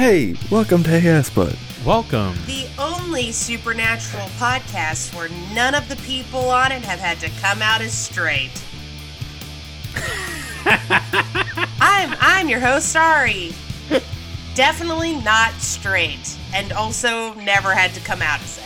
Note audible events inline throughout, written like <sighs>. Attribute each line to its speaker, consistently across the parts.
Speaker 1: Hey, welcome to Hey Ass Butt.
Speaker 2: Welcome.
Speaker 3: The only supernatural podcast where none of the people on it have had to come out as straight. <laughs> I'm I'm your host Ari. Definitely not straight, and also never had to come out as it.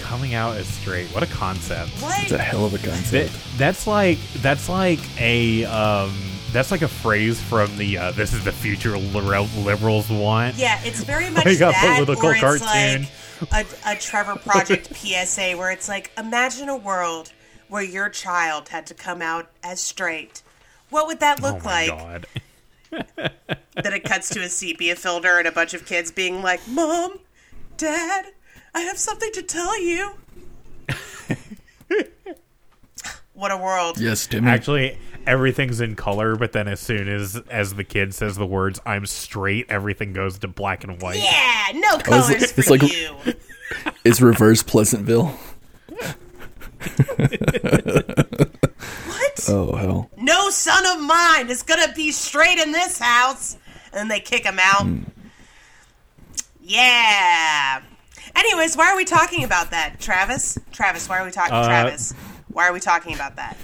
Speaker 2: Coming out as straight. What a concept.
Speaker 1: It's
Speaker 3: What?
Speaker 1: a hell of a
Speaker 2: That,
Speaker 1: concept.
Speaker 2: that's like that's like a um that's like a phrase from the uh, this is the future liberals want.
Speaker 3: Yeah, it's very <laughs> much
Speaker 2: Like a
Speaker 3: that,
Speaker 2: political
Speaker 3: or it's
Speaker 2: cartoon.
Speaker 3: like a, a Trevor Project <laughs> PSA, where it's like, imagine a world where your child had to come out as straight. What would that
Speaker 2: Oh
Speaker 3: look
Speaker 2: my
Speaker 3: like?
Speaker 2: god. <laughs>
Speaker 3: Then it cuts to a sepia filter and a bunch of kids being like, "Mom, Dad, I have something to tell you." what a world!
Speaker 1: yes, Timmy.
Speaker 2: Actually, everything's in color, but then as soon as as the kid says the words "I'm straight," everything goes to black and white.
Speaker 3: Yeah, no
Speaker 1: it's
Speaker 3: colors
Speaker 1: like-
Speaker 3: for
Speaker 1: it's like-
Speaker 3: you. <laughs>
Speaker 1: it's reverse Pleasantville.
Speaker 3: What?
Speaker 1: Oh hell.
Speaker 3: no son of mine is gonna be straight in this house. And then they kick him out. Yeah. Anyways, why are we talking about that, Travis? Travis, why are we talking?
Speaker 2: Uh,
Speaker 3: Travis, why are we talking about that?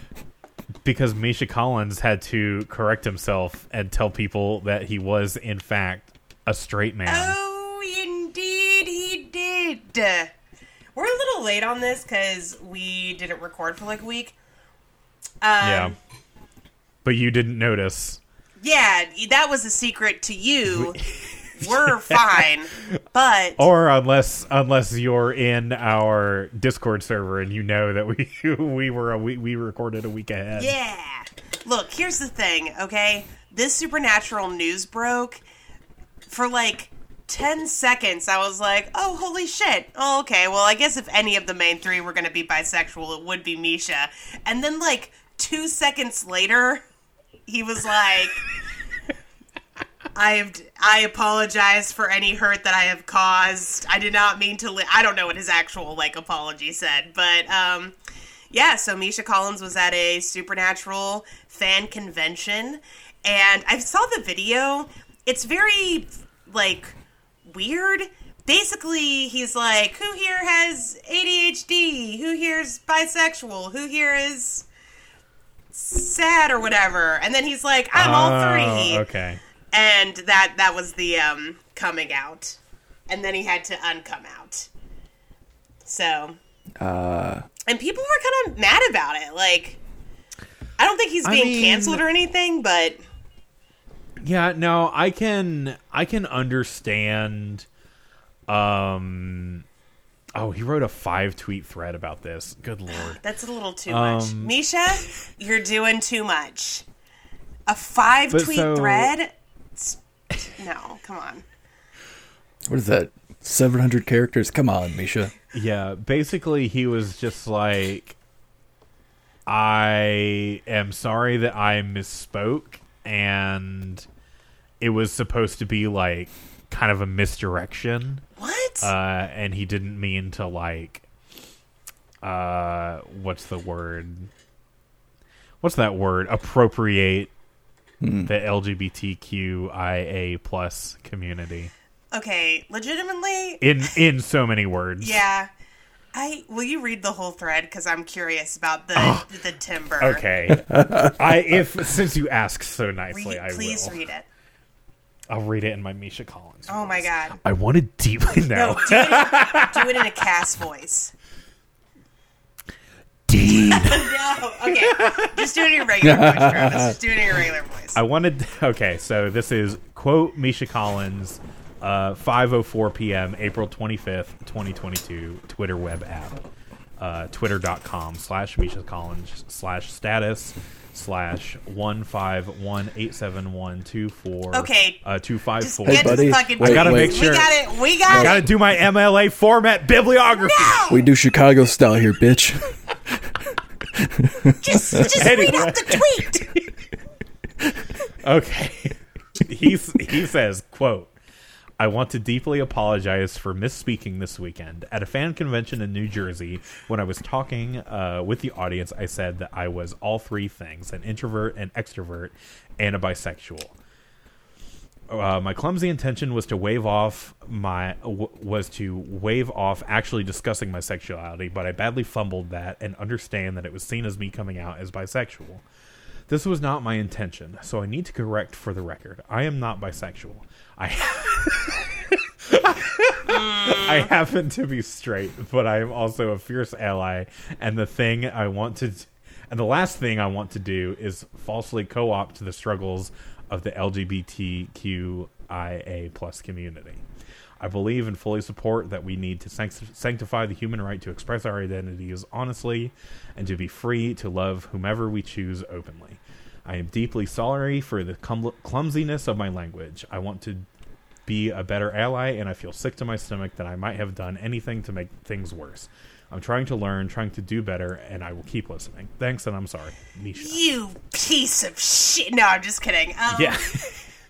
Speaker 2: Because Misha Collins had to correct himself and tell people that he was in fact a straight man.
Speaker 3: Oh, indeed, he did. We're a little late on this because we didn't record for like a week. Um,
Speaker 2: yeah. But you didn't notice.
Speaker 3: Yeah, that was a secret to you. <laughs> <laughs> We're fine, but
Speaker 2: Or unless unless you're in our Discord server and you know that we <laughs> we were a, we, we recorded a week ahead.
Speaker 3: Yeah. Look, here's the thing, okay? This supernatural news broke for like 10 seconds. I was like, oh, holy shit. Oh, okay. Well, I guess if any of the main three were going to be bisexual, it would be Misha. And then, like, two seconds later, he was like, <laughs> I have, I apologize for any hurt that I have caused. I did not mean to. Li-. I don't know what his actual like apology said, but um, yeah, so Misha Collins was at a Supernatural fan convention, and I saw the video. It's very, like, weird. Basically, he's like, who here has ADHD? Who here's bisexual? Who here is sad or whatever? And then he's like, I'm all
Speaker 2: Oh,
Speaker 3: three.
Speaker 2: Okay.
Speaker 3: And that, that was the um, coming out. And then he had to uncome out. So
Speaker 1: Uh
Speaker 3: and people were kind of mad about it. Like, I don't think he's
Speaker 2: I
Speaker 3: being
Speaker 2: mean-
Speaker 3: canceled or anything, but
Speaker 2: Yeah, no, I can I can understand um Oh, he wrote a five tweet thread about this. Good <sighs> lord.
Speaker 3: that's a little too much.
Speaker 2: Um,
Speaker 3: Misha, you're doing too much. A five tweet
Speaker 2: so-
Speaker 3: thread? It's- No, come on.
Speaker 1: what is that? Seven hundred characters? Come on, Misha.
Speaker 2: Yeah, basically he was just like I am sorry that I misspoke and it was supposed to be like kind of a misdirection.
Speaker 3: What?
Speaker 2: uh, and he didn't mean to like uh what's the word what's that word appropriate Hmm. the lgbtqia plus community
Speaker 3: okay, legitimately,
Speaker 2: in in so many words
Speaker 3: yeah. I will you read the whole thread because I'm curious about the oh, the timber.
Speaker 2: okay i if since you ask so
Speaker 3: Read,
Speaker 2: nicely i
Speaker 3: please
Speaker 2: will
Speaker 3: read it.
Speaker 2: i'll read it in my misha collins
Speaker 3: Oh my god.
Speaker 2: i want to deeply
Speaker 3: No,
Speaker 2: know
Speaker 3: do it, <laughs> do it in a Cas voice.
Speaker 2: Deep. <laughs>
Speaker 3: No, okay. Just do it in your regular voice, Travis. Just do it in your regular voice.
Speaker 2: I wanted. Okay, so this is quote Misha Collins, uh, 5:04 p.m. April 25th, 2022. Twitter web app, uh, twitter.com slash Misha Collins slash status slash one five one eight seven one two four.
Speaker 3: Okay.
Speaker 2: uh, two five
Speaker 3: Just
Speaker 2: four.
Speaker 1: Hey, buddy,
Speaker 3: the fucking
Speaker 1: wait,
Speaker 3: tweet.
Speaker 2: Gotta
Speaker 1: wait.
Speaker 2: make sure-
Speaker 3: We got it. We got it
Speaker 2: Got to
Speaker 3: it.
Speaker 2: do my MLA format bibliography.
Speaker 3: No!
Speaker 1: We do Chicago style here, bitch. <laughs>
Speaker 3: Just, just read out the tweet. <laughs>
Speaker 2: Okay. He's, he says, quote, I want to deeply apologize for misspeaking this weekend. At a fan convention in New Jersey, when I was talking uh, with the audience, I said that I was all three things an introvert, an extrovert, and a bisexual. uh, my clumsy intention was to wave off my w- was to wave off actually discussing my sexuality, but I badly fumbled that and understand that it was seen as me coming out as bisexual. This was not my intention, so I need to correct for the record. I am not bisexual. I <laughs> I happen to be straight, but I am also a fierce ally. And the thing I want to, and the last thing I want to do is falsely co-opt the struggles of the LGBTQIA plus community. I believe and fully support that we need to sanctify the human right to express our identities honestly and to be free to love whomever we choose openly. I am deeply sorry for the cum- clumsiness of my language. I want to be a better ally, and I feel sick to my stomach that I might have done anything to make things worse. I'm trying to learn, trying to do better, and I will keep listening. Thanks, and I'm sorry, Misha.
Speaker 3: You piece of shit. No, I'm just kidding. Um,
Speaker 2: Yeah. <laughs>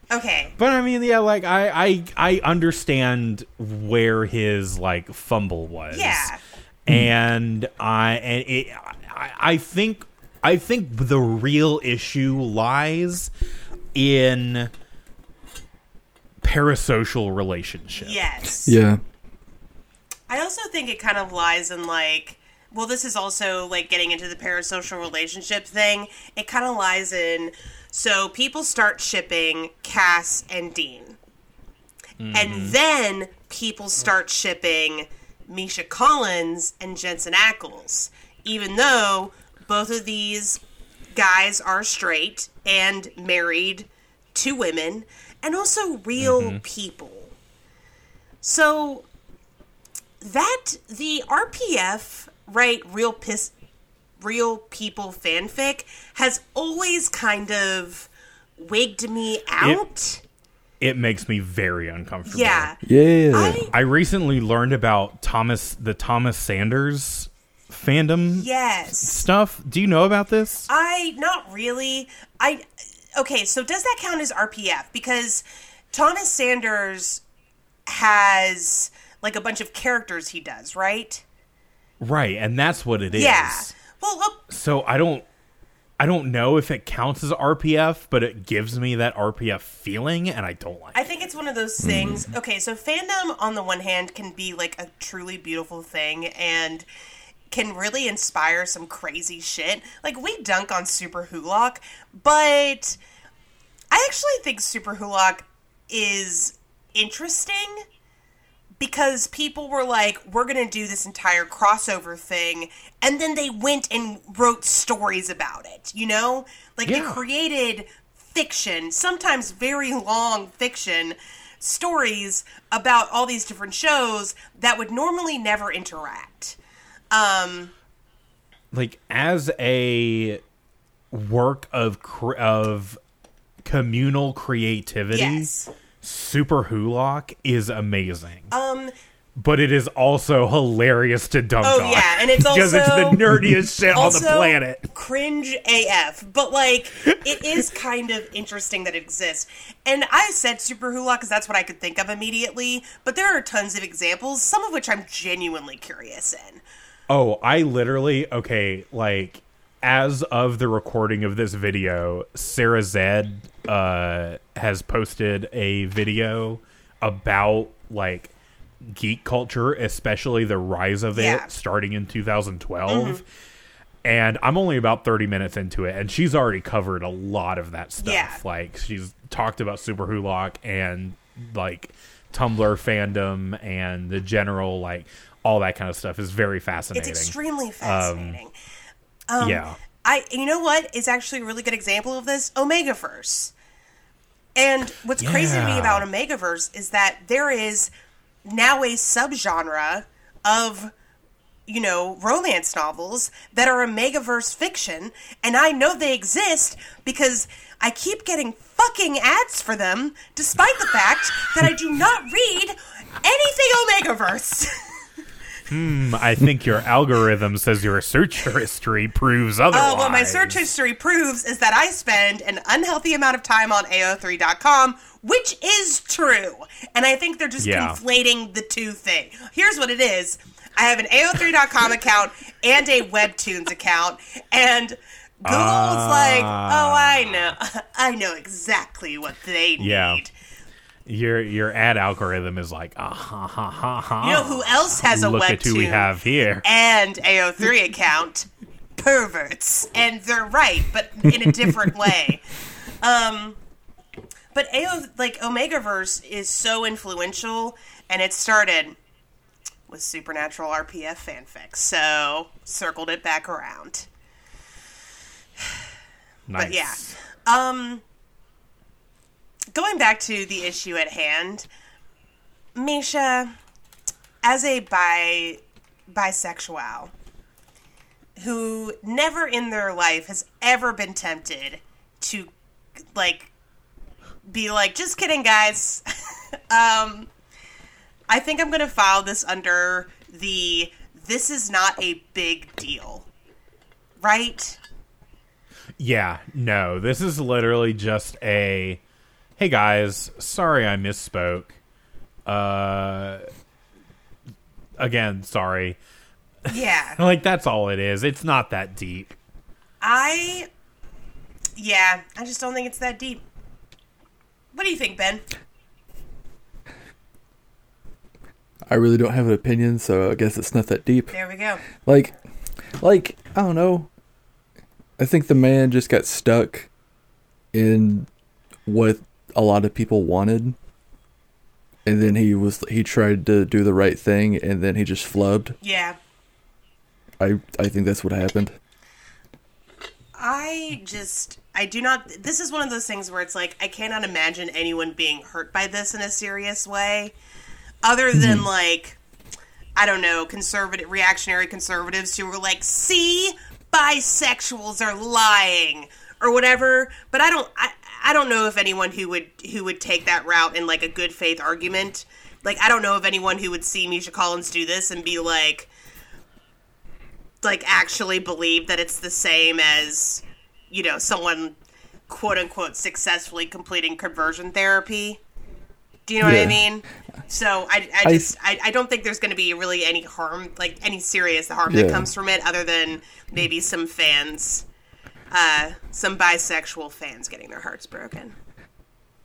Speaker 3: Okay.
Speaker 2: But I mean, yeah, like I, I, I understand where his like fumble was.
Speaker 3: Yeah.
Speaker 2: and I, and it, I, I think, I think the real issue lies in parasocial relationships.
Speaker 3: Yes.
Speaker 1: Yeah.
Speaker 3: I also think it kind of lies in like well this is also like getting into the parasocial relationship thing. It kind of lies in so people start shipping Cass and Dean. And mm-hmm. then people start shipping Misha Collins and Jensen Ackles. Even though both of these guys are straight and married to women and also real mm-hmm. people. So that the RPF, right, real piss real people fanfic has always kind of wigged me out.
Speaker 2: It makes me very uncomfortable.
Speaker 3: yeah.
Speaker 1: Yeah.
Speaker 3: I
Speaker 2: I recently learned about Thomas, the Thomas Sanders fandom
Speaker 3: yes.
Speaker 2: stuff. Do you know about this?
Speaker 3: I not really. I okay. So does that count as RPF? Because Thomas Sanders has like a bunch of characters he does, right?
Speaker 2: Right, and that's what it is.
Speaker 3: Yeah. Well, look,
Speaker 2: So I don't I don't know if it counts as RPF, but it gives me that RPF feeling and I don't like
Speaker 3: I think it's one of those mm. things. Okay, so fandom on the one hand can be like a truly beautiful thing and can really inspire some crazy shit. Like we dunk on Superwholock, but I actually think Superwholock is interesting because people were like, we're going to do this entire crossover thing. And then they went and wrote stories about it, you know? Like they created fiction, sometimes very long fiction, stories about all these different shows that would normally never interact. Um,
Speaker 2: Like as a work of cr- of communal creativity,
Speaker 3: yes.
Speaker 2: Superwholock is amazing.
Speaker 3: Um,
Speaker 2: but it is also hilarious to dunk
Speaker 3: Oh,
Speaker 2: on.
Speaker 3: yeah, and it's <laughs>
Speaker 2: because it's the nerdiest shit on the planet.
Speaker 3: cringe AF, but like it is kind of interesting that it exists. And I said Super Hula because that's what I could think of immediately, but there are tons of examples, some of which I'm genuinely curious in.
Speaker 2: Oh, I literally okay, like as of the recording of this video, Sarah Zed uh has posted a video about like geek culture, especially the rise of it
Speaker 3: Yeah. Mm-hmm.
Speaker 2: starting in 2012. And I'm only about 30 minutes into it, and she's already covered a lot of that stuff.
Speaker 3: Yeah.
Speaker 2: Like, she's talked about Superwholock and, like, Tumblr fandom and the general, like, all that kind of stuff is very fascinating.
Speaker 3: It's extremely um, fascinating.
Speaker 2: Um, yeah.
Speaker 3: I you know what is actually a really good example of this? Omegaverse. And what's crazy to me
Speaker 2: Yeah.
Speaker 3: about Omegaverse is that there is now a subgenre of you know, romance novels that are Omegaverse fiction, and I know they exist because I keep getting fucking ads for them, despite the fact that I do not read anything Omegaverse. <laughs>
Speaker 2: I think your algorithm says your search history proves otherwise.
Speaker 3: Uh, what my search history proves is that I spend an unhealthy amount of time on AO3.com, which is true. And I think they're just
Speaker 2: Yeah.
Speaker 3: conflating the two things. Here's what it is I have an AO3.com <laughs> account and a Webtoons account, and Google's like, oh, I know. <laughs> I know exactly what they need.
Speaker 2: Your your ad algorithm is like, ah ha ha ha ha.
Speaker 3: You know who else has a
Speaker 2: Look
Speaker 3: webtoon
Speaker 2: at who we have here.
Speaker 3: and AO3 account? Perverts, and they're right, but in a different <laughs> way. Um, but AO like Omegaverse is so influential, and it started with Supernatural RPF fanfic, so circled it back around.
Speaker 2: Nice. <sighs>
Speaker 3: But yeah. Um going back to the issue at hand, Misha, as a bi bisexual who never in their life has ever been tempted to like be like, just kidding guys. <laughs> um I think I'm gonna file this under the this is not a big deal. Right?
Speaker 2: Yeah, no, this is literally just a hey guys, sorry I misspoke. Uh again, sorry.
Speaker 3: Yeah. <laughs>
Speaker 2: Like that's all it is. It's not that deep.
Speaker 3: I, yeah, I just don't think it's that deep. What do you think, Ben?
Speaker 1: I really don't have an opinion, so I guess it's not that deep.
Speaker 3: There we go.
Speaker 1: Like, like I don't know. I think the man just got stuck in what a lot of people wanted, and then he was he tried to do the right thing, and then he just flubbed.
Speaker 3: Yeah.
Speaker 1: I I think that's what happened.
Speaker 3: I just, I do not, this is one of those things where it's like, I cannot imagine anyone being hurt by this in a serious way, other than mm-hmm. like, I don't know, conservative, reactionary conservatives who were like, see, bisexuals are lying, or whatever, but I don't, I, I don't know if anyone who would, who would take that route in like a good faith argument. Like, I don't know of anyone who would see Misha Collins do this and be like, like actually believe that it's the same as you know someone quote unquote successfully completing conversion therapy. Do you know what i mean? So i, I
Speaker 1: I-
Speaker 3: just I, I don't think there's going to be really any harm like any serious harm that comes from it other than maybe some fans uh some bisexual fans getting their hearts broken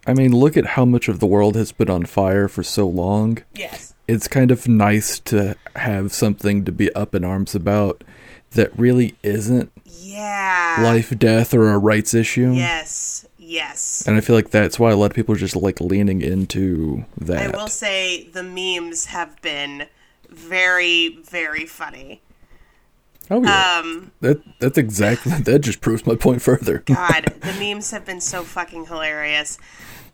Speaker 1: I mean, look at how much of the world has been on fire for so long.
Speaker 3: yes
Speaker 1: It's kind of nice to have something to be up in arms about that really isn't
Speaker 3: yeah
Speaker 1: life, death, or a rights issue.
Speaker 3: yes yes
Speaker 1: And I feel like that's why a lot of people are just like leaning into that I
Speaker 3: will say the memes have been very, very funny.
Speaker 1: Oh yeah,
Speaker 3: Um,
Speaker 1: that that's exactly <laughs> that just proves my point further. <laughs>
Speaker 3: God, the memes have been so fucking hilarious.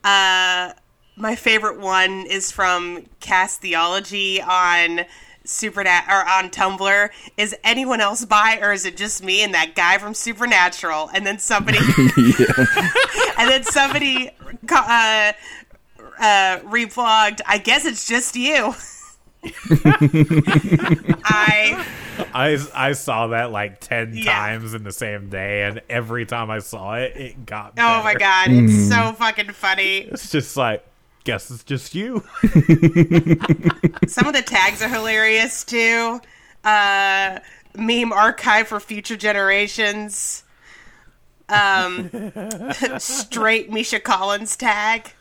Speaker 3: Uh, my favorite one is from Cast Theology on Supernat or on Tumblr. Is anyone else bi or is it just me and that guy from Supernatural? And then somebody, <laughs> and then somebody uh, uh, reblogged. I guess it's just you. I
Speaker 2: I I saw that like 10
Speaker 3: Yeah.
Speaker 2: times in the same day and every time I saw it it got me.
Speaker 3: oh my god, it's so fucking funny.
Speaker 2: It's just like guess it's just you.
Speaker 3: Some of the tags are hilarious too. Uh, meme archive for future generations. Um, <laughs> straight Misha Collins tag.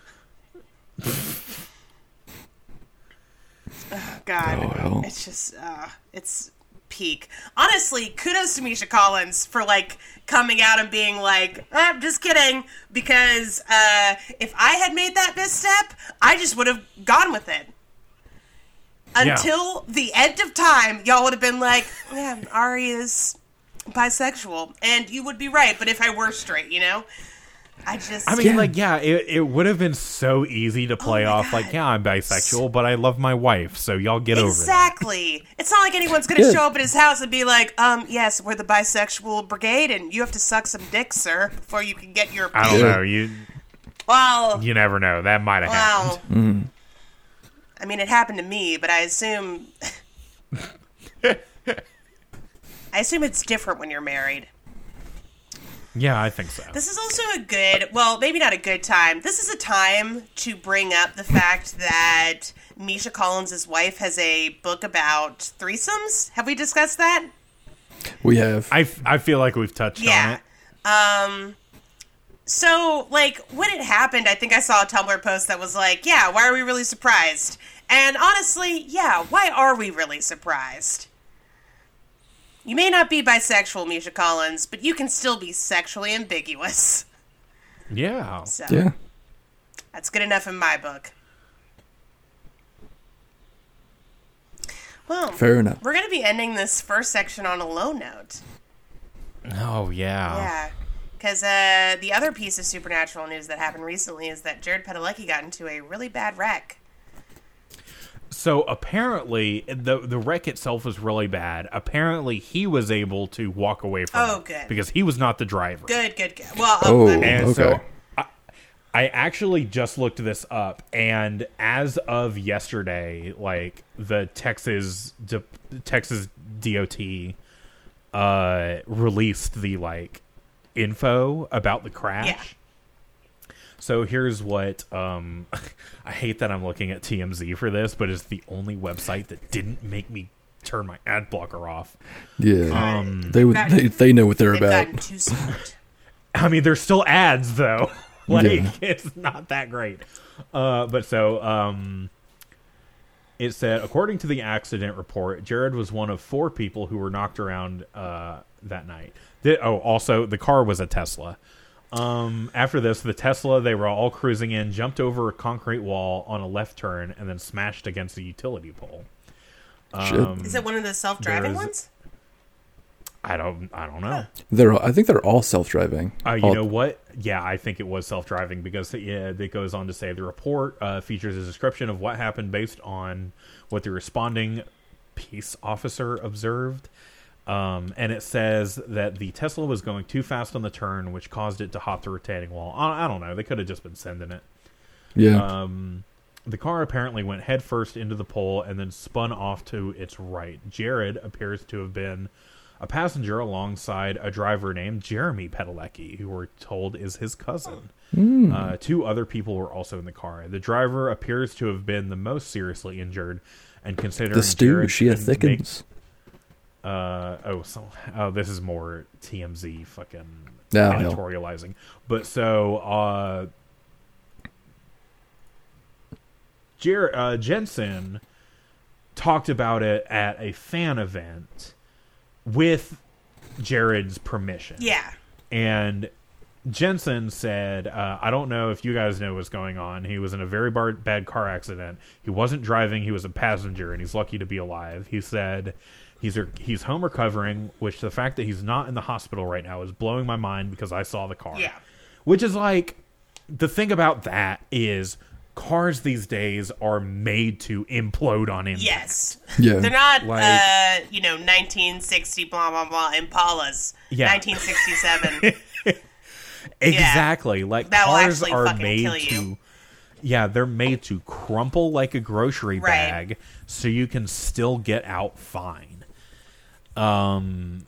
Speaker 3: Oh, God,
Speaker 1: Oh, hell.
Speaker 3: it's just uh, it's peak. Honestly, kudos to Misha Collins for like coming out and being like, "I'm just kidding," because uh, if I had made that misstep, I just would have gone with it until the end of time, y'all would have been like, "Yeah, Ari is bisexual," and you would be right. But if I were straight, you know, I just,
Speaker 2: I mean
Speaker 1: Yeah.
Speaker 2: like yeah, it, it would have been so easy to play
Speaker 3: Oh my
Speaker 2: off like yeah, I'm bisexual, but I love my wife, so y'all get over it.
Speaker 3: exactly. It's not like anyone's gonna show up at his house and be like, "Um, yes, we're the bisexual brigade, and you have to suck some dick, sir, before you can get your."
Speaker 2: I don't know. You
Speaker 3: Well,
Speaker 2: you never know. That might have happened.
Speaker 3: well. I mean, it happened to me, but I assume. <laughs> I assume it's different when you're married.
Speaker 2: Yeah, I think so.
Speaker 3: This is also a good, well, maybe not a good time. This is a time to bring up the fact that Misha Collins' wife has a book about threesomes. Have we discussed that?
Speaker 1: We have.
Speaker 2: I, I feel like we've touched on
Speaker 3: Yeah.
Speaker 2: it.
Speaker 3: Um, So, like, when it happened, I think I saw a Tumblr post that was like, yeah, why are we really surprised? And honestly, yeah, why are we really surprised? You may not be bisexual, Misha Collins, but you can still be sexually ambiguous.
Speaker 2: Yeah.
Speaker 3: So,
Speaker 1: Yeah.
Speaker 3: that's good enough in my book. Well,
Speaker 1: Fair enough.
Speaker 3: we're going to be ending this first section on a low note.
Speaker 2: Oh yeah.
Speaker 3: Yeah. Because uh, the other piece of supernatural news that happened recently is that Jared Padalecki got into a really bad wreck.
Speaker 2: So apparently the the wreck itself was really bad. Apparently he was able to walk away from
Speaker 3: Oh,
Speaker 2: it
Speaker 3: good.
Speaker 2: because he was not the driver.
Speaker 3: Good, good, good. Well,
Speaker 1: Oh.
Speaker 3: I
Speaker 2: And so I, I actually just looked this up, and as of yesterday, like the Texas D- Texas DOT uh, released the like info about the crash.
Speaker 3: Yeah.
Speaker 2: So here's what um, <laughs> I hate that I'm looking at TMZ for this, but it's the only website that didn't make me turn my ad blocker off.
Speaker 1: Yeah.
Speaker 2: Um,
Speaker 1: they would. They, they know what they're about.
Speaker 3: gotten too smart. <laughs>
Speaker 2: I mean, there's still ads though. <laughs> like
Speaker 1: Yeah.
Speaker 2: it's not that great. Uh, but so um, it said, according to the accident report, Jared was one of four people who were knocked around uh, that night. The, oh, also the car was a Tesla. Um, after this, the Tesla they were all cruising in, jumped over a concrete wall on a left turn, and then smashed against a utility pole. Um,
Speaker 3: Is it one of the self-driving ones?
Speaker 2: I don't, I don't know.
Speaker 1: They're. I think they're all self-driving.
Speaker 2: Uh, you
Speaker 1: All-
Speaker 2: know what? Yeah, I think it was self-driving because yeah, it goes on to say the report uh, features a description of what happened based on what the responding peace officer observed. Um, and it says that the Tesla was going too fast on the turn, which caused it to hop the retaining wall. I, I don't know. They could have just been sending it.
Speaker 1: Yeah.
Speaker 2: Um, the car apparently went headfirst into the pole and then spun off to its right. Jared appears to have been a passenger alongside a driver named Jeremy Padalecki, who we're told is his cousin. Uh, two other people were also in the car. The driver appears to have been the most seriously injured, and considering
Speaker 1: the stew,
Speaker 2: Jared
Speaker 1: she
Speaker 2: couldn't make-
Speaker 1: thickens.
Speaker 2: Uh oh so oh this is more TMZ fucking
Speaker 1: hell.
Speaker 2: editorializing. But so uh Jer- uh Jensen talked about it at a fan event with Jared's permission.
Speaker 3: Yeah.
Speaker 2: And Jensen said, uh, I don't know if you guys know what's going on. He was in a very bar- bad car accident. He wasn't driving, he was a passenger, and he's lucky to be alive. He said he's, he's home recovering, which the fact that he's not in the hospital right now is blowing my mind because I saw the car.
Speaker 3: Yeah.
Speaker 2: Which is like, the thing about that is cars these days are made to implode on impact.
Speaker 3: Yes.
Speaker 1: Yeah.
Speaker 3: They're not,
Speaker 2: Like-
Speaker 3: uh, you know, 1960 blah blah blah Impalas.
Speaker 2: Yeah.
Speaker 3: 1967. <laughs>
Speaker 2: Exactly. Like
Speaker 3: That
Speaker 2: cars are made to. Yeah, they're made to crumple like a grocery
Speaker 3: Right.
Speaker 2: bag so you can still get out fine. Um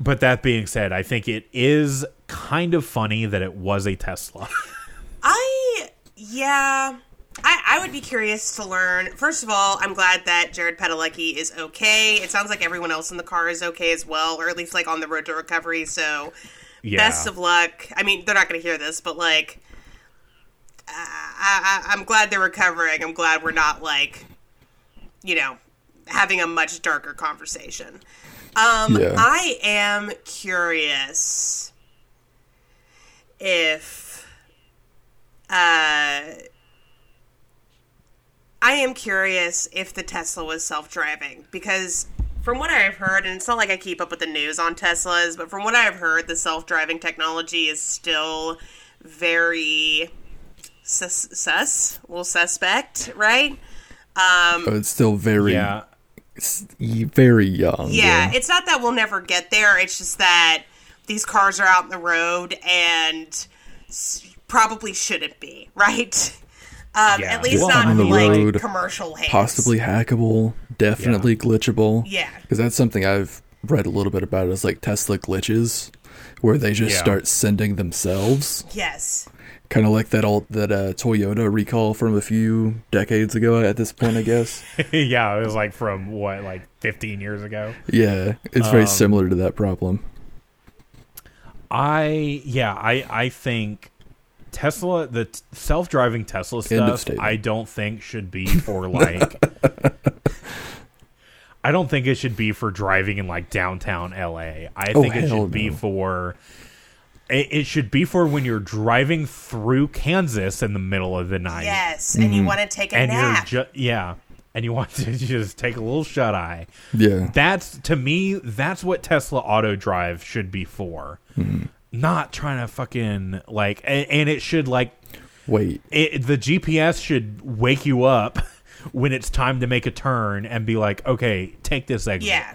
Speaker 2: but that being said, I think it is kind of funny that it was a Tesla. <laughs>
Speaker 3: I yeah. I, I would be curious to learn. First of all, I'm glad that Jared Padalecki is okay. It sounds like everyone else in the car is okay as well, or at least like on the road to recovery. So,
Speaker 2: yeah.
Speaker 3: best of luck. I mean, they're not going to hear this, but like, I, I, I'm glad they're recovering. I'm glad we're not like, you know, having a much darker conversation. Um,
Speaker 1: Yeah.
Speaker 3: I am curious if, uh, I am curious if the Tesla was self driving because from what I've heard, and it's not like I keep up with the news on Teslas, but from what I've heard, the self driving technology is still very sus, sus well, suspect, right?
Speaker 1: but it's still very,
Speaker 2: yeah.
Speaker 1: S- very young.
Speaker 3: Yeah, it's not that we'll never get there. It's just that these cars are out in the road and probably shouldn't be, <laughs> right? Um,
Speaker 2: Yeah.
Speaker 3: At least
Speaker 2: Well,
Speaker 3: not
Speaker 2: on
Speaker 3: in
Speaker 2: the
Speaker 3: like
Speaker 1: road,
Speaker 3: commercial hands.
Speaker 1: possibly hackable, definitely glitchable.
Speaker 3: Yeah.
Speaker 1: because that's something I've read a little bit about. Is like Tesla glitches, where they just
Speaker 2: Yeah.
Speaker 1: start sending themselves,
Speaker 3: Yes.
Speaker 1: Kind of like that old that uh, Toyota recall from a few decades ago. At this point, I guess. <laughs>
Speaker 2: yeah, it was like from what, like 15 years ago.
Speaker 1: yeah, it's
Speaker 2: Um,
Speaker 1: very similar to that problem.
Speaker 2: I yeah, I I think Tesla the t- self-driving Tesla stuff. I don't think should be <laughs> for like I don't think it should be for driving in like downtown LA. I
Speaker 1: Oh,
Speaker 2: think it should be for it, it should be for when you're driving through Kansas in the middle of the night.
Speaker 3: Yes, and you mm-hmm. want to take a
Speaker 2: And
Speaker 3: nap.
Speaker 2: you're just yeah, and you <laughs> want to just take a little shut eye.
Speaker 1: Yeah.
Speaker 2: That's to me. That's what Tesla Auto Drive should be for. Mm-hmm. Not trying to fucking like, and, and it should like
Speaker 1: Wait.
Speaker 2: it, the GPS should wake you up <laughs> when it's time to make a turn and be like, okay, take this exit.
Speaker 3: Yeah.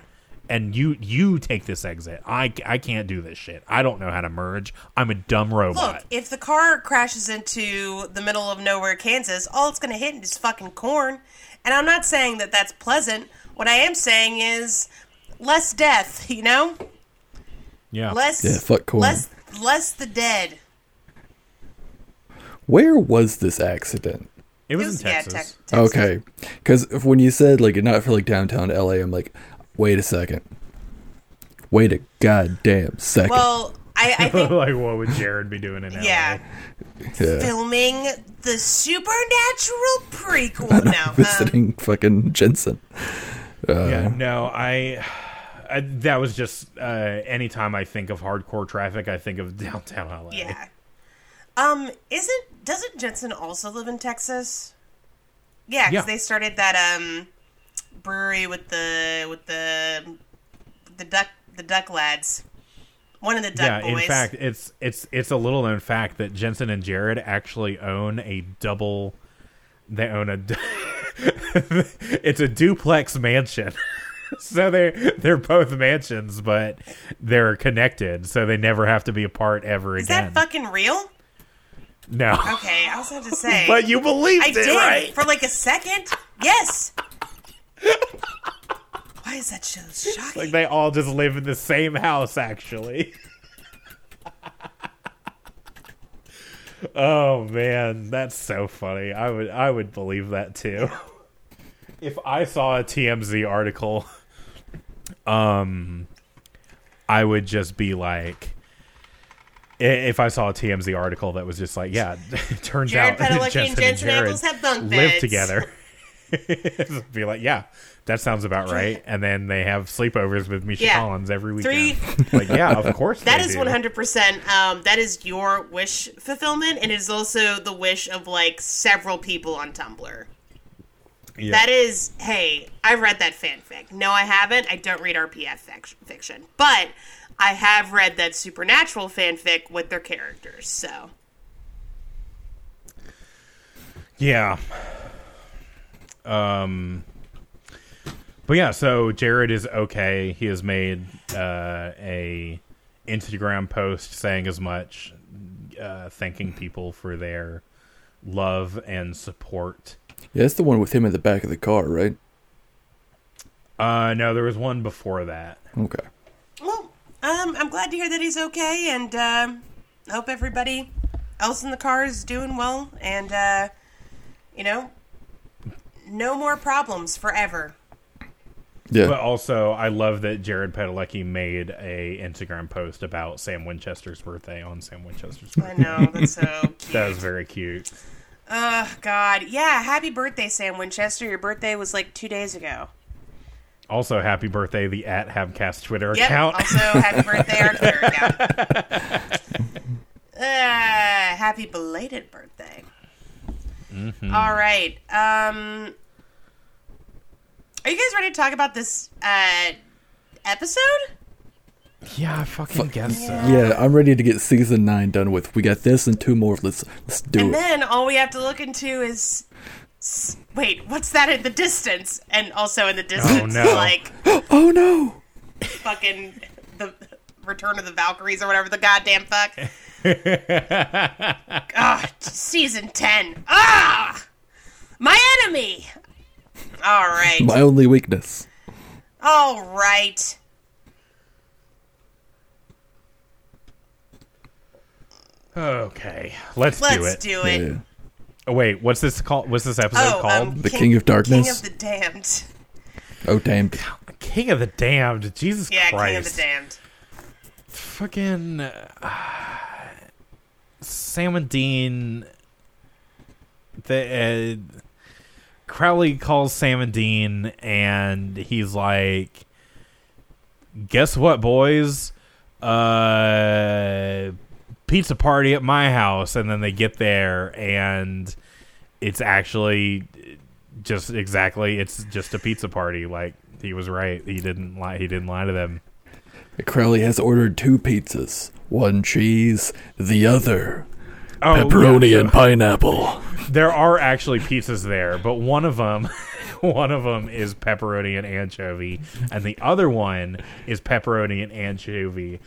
Speaker 2: And you you take this exit. I, I can't do this shit. I don't know how to merge. I'm a dumb robot.
Speaker 3: Look, if the car crashes into the middle of nowhere, Kansas, all it's going to hit is fucking corn. And I'm not saying that that's pleasant. What I am saying is less death, <laughs> you know?
Speaker 2: yeah.
Speaker 3: Less
Speaker 1: Yeah, fuck corn.
Speaker 3: less less the dead.
Speaker 1: Where was this accident?
Speaker 2: it
Speaker 3: It
Speaker 2: was,
Speaker 3: was-
Speaker 2: in
Speaker 3: yeah,
Speaker 2: Texas.
Speaker 3: Texas.
Speaker 1: Okay. Because when you said, like, not for, like, downtown LA, I'm like, wait a second. Wait a goddamn second.
Speaker 3: Well, I, I <laughs> think
Speaker 2: like, what would Jared be doing in LA?
Speaker 3: yeah,
Speaker 1: yeah.
Speaker 3: filming the supernatural prequel. <laughs> No, um,
Speaker 1: Visiting fucking Jensen. Uh,
Speaker 2: Yeah, no, I, I that was just uh, anytime I think of hardcore traffic, I think of <laughs> downtown LA.
Speaker 3: yeah. Um, isn't doesn't Jensen also live in Texas? Yeah, because
Speaker 2: Yeah.
Speaker 3: they started that um brewery with the with the the duck the duck lads. One of the duck
Speaker 2: yeah.
Speaker 3: boys.
Speaker 2: In fact, it's it's it's a little known fact that Jensen and Jared actually own a double. They own a. <laughs> it's a duplex mansion. <laughs> So they're they're both mansions, but they're connected, so they never have to be apart ever
Speaker 3: is
Speaker 2: again.
Speaker 3: Is that fucking real?
Speaker 2: no,
Speaker 3: Okay, I was about to say. <laughs>
Speaker 2: but you believed
Speaker 3: I
Speaker 2: it,
Speaker 3: did
Speaker 2: right?
Speaker 3: for like a second. Yes. <laughs> Why is that so shocking?
Speaker 2: Like they all just live in the same house, actually. <laughs> oh man, that's so funny. I would I would believe that too. <laughs> if I saw a TMZ article, um, I would just be like. If I saw a TMZ article that was just like, yeah, it turns
Speaker 3: Jared
Speaker 2: out
Speaker 3: Padalecki and Jensen Ackles have bunk
Speaker 2: live together. <laughs> be like, yeah, that sounds about right. And then they have sleepovers with Misha
Speaker 3: Yeah.
Speaker 2: Collins every
Speaker 3: Three- <laughs>
Speaker 2: like, yeah, of course.
Speaker 3: That is one hundred percent. Um, that is your wish fulfillment, and it is also the wish of like several people on Tumblr.
Speaker 2: Yeah.
Speaker 3: That is, hey, I've read that fanfic. No, I haven't. I don't read RPF fic- fiction, but I have read that supernatural fanfic with their characters. So
Speaker 2: Yeah. Um. But yeah, so Jared is okay. He has made uh, a Instagram post saying as much, uh, thanking people for their love and support.
Speaker 1: Yeah, that's the one with him in the back of the car, right?
Speaker 2: Uh, no, there was one before that.
Speaker 1: Okay.
Speaker 3: Well, um, I'm glad to hear that he's okay, and um, I hope everybody else in the car is doing well, and uh, you know, no more problems forever.
Speaker 1: Yeah.
Speaker 2: But also, I love that Jared Padalecki made a Instagram post about Sam Winchester's birthday on Sam Winchester's birthday.
Speaker 3: I know that's so. <laughs>
Speaker 2: that was very cute.
Speaker 3: Oh God, yeah! Happy birthday, Sam Winchester. Your birthday was like two days ago.
Speaker 2: Also, happy birthday, the at Habcast Twitter
Speaker 3: Yep.
Speaker 2: account.
Speaker 3: Also, happy birthday, our Twitter account. <laughs> Uh, happy belated birthday.
Speaker 2: Mm-hmm.
Speaker 3: All right. Um, are you guys ready to talk about this uh, episode?
Speaker 2: yeah, I fucking guess so.
Speaker 1: yeah, I'm ready to get season nine done with. We got this and two more. Let's let's do
Speaker 3: And
Speaker 1: it.
Speaker 3: then all we have to look into is. s- Wait, what's that in the distance? And also in the distance, oh,
Speaker 2: no. <laughs>
Speaker 3: like <gasps>
Speaker 1: oh no!
Speaker 3: fucking the Return of the Valkyries or whatever the goddamn fuck. <laughs> Ah, season ten. Ah, my enemy. All right,
Speaker 1: My only weakness.
Speaker 3: all right.
Speaker 2: Okay, let's, do it.
Speaker 3: Let's
Speaker 2: do it.
Speaker 3: do it.
Speaker 1: Yeah.
Speaker 2: Oh, wait, what's this called? What's this episode
Speaker 3: Oh,
Speaker 2: called?
Speaker 3: um,
Speaker 1: The King of Darkness?
Speaker 3: King of the Damned.
Speaker 1: Oh damn!
Speaker 2: King of the Damned. Jesus
Speaker 3: Yeah,
Speaker 2: Christ.
Speaker 3: King of the Damned.
Speaker 2: fucking uh, Sam and Dean. The uh, Crowley calls Sam and Dean, and he's like, "Guess what, boys? Uh, pizza party at my house." And then they get there, and it's actually just exactly it's just a pizza party. Like he was right. He didn't lie. He didn't lie to them.
Speaker 1: Crowley has ordered two pizzas. One cheese, the other
Speaker 2: Oh,
Speaker 1: pepperoni
Speaker 2: yeah,
Speaker 1: and pineapple.
Speaker 2: There are actually pizzas there, but one of them, <laughs> one of them is pepperoni and anchovy, and the other one is pepperoni and anchovy,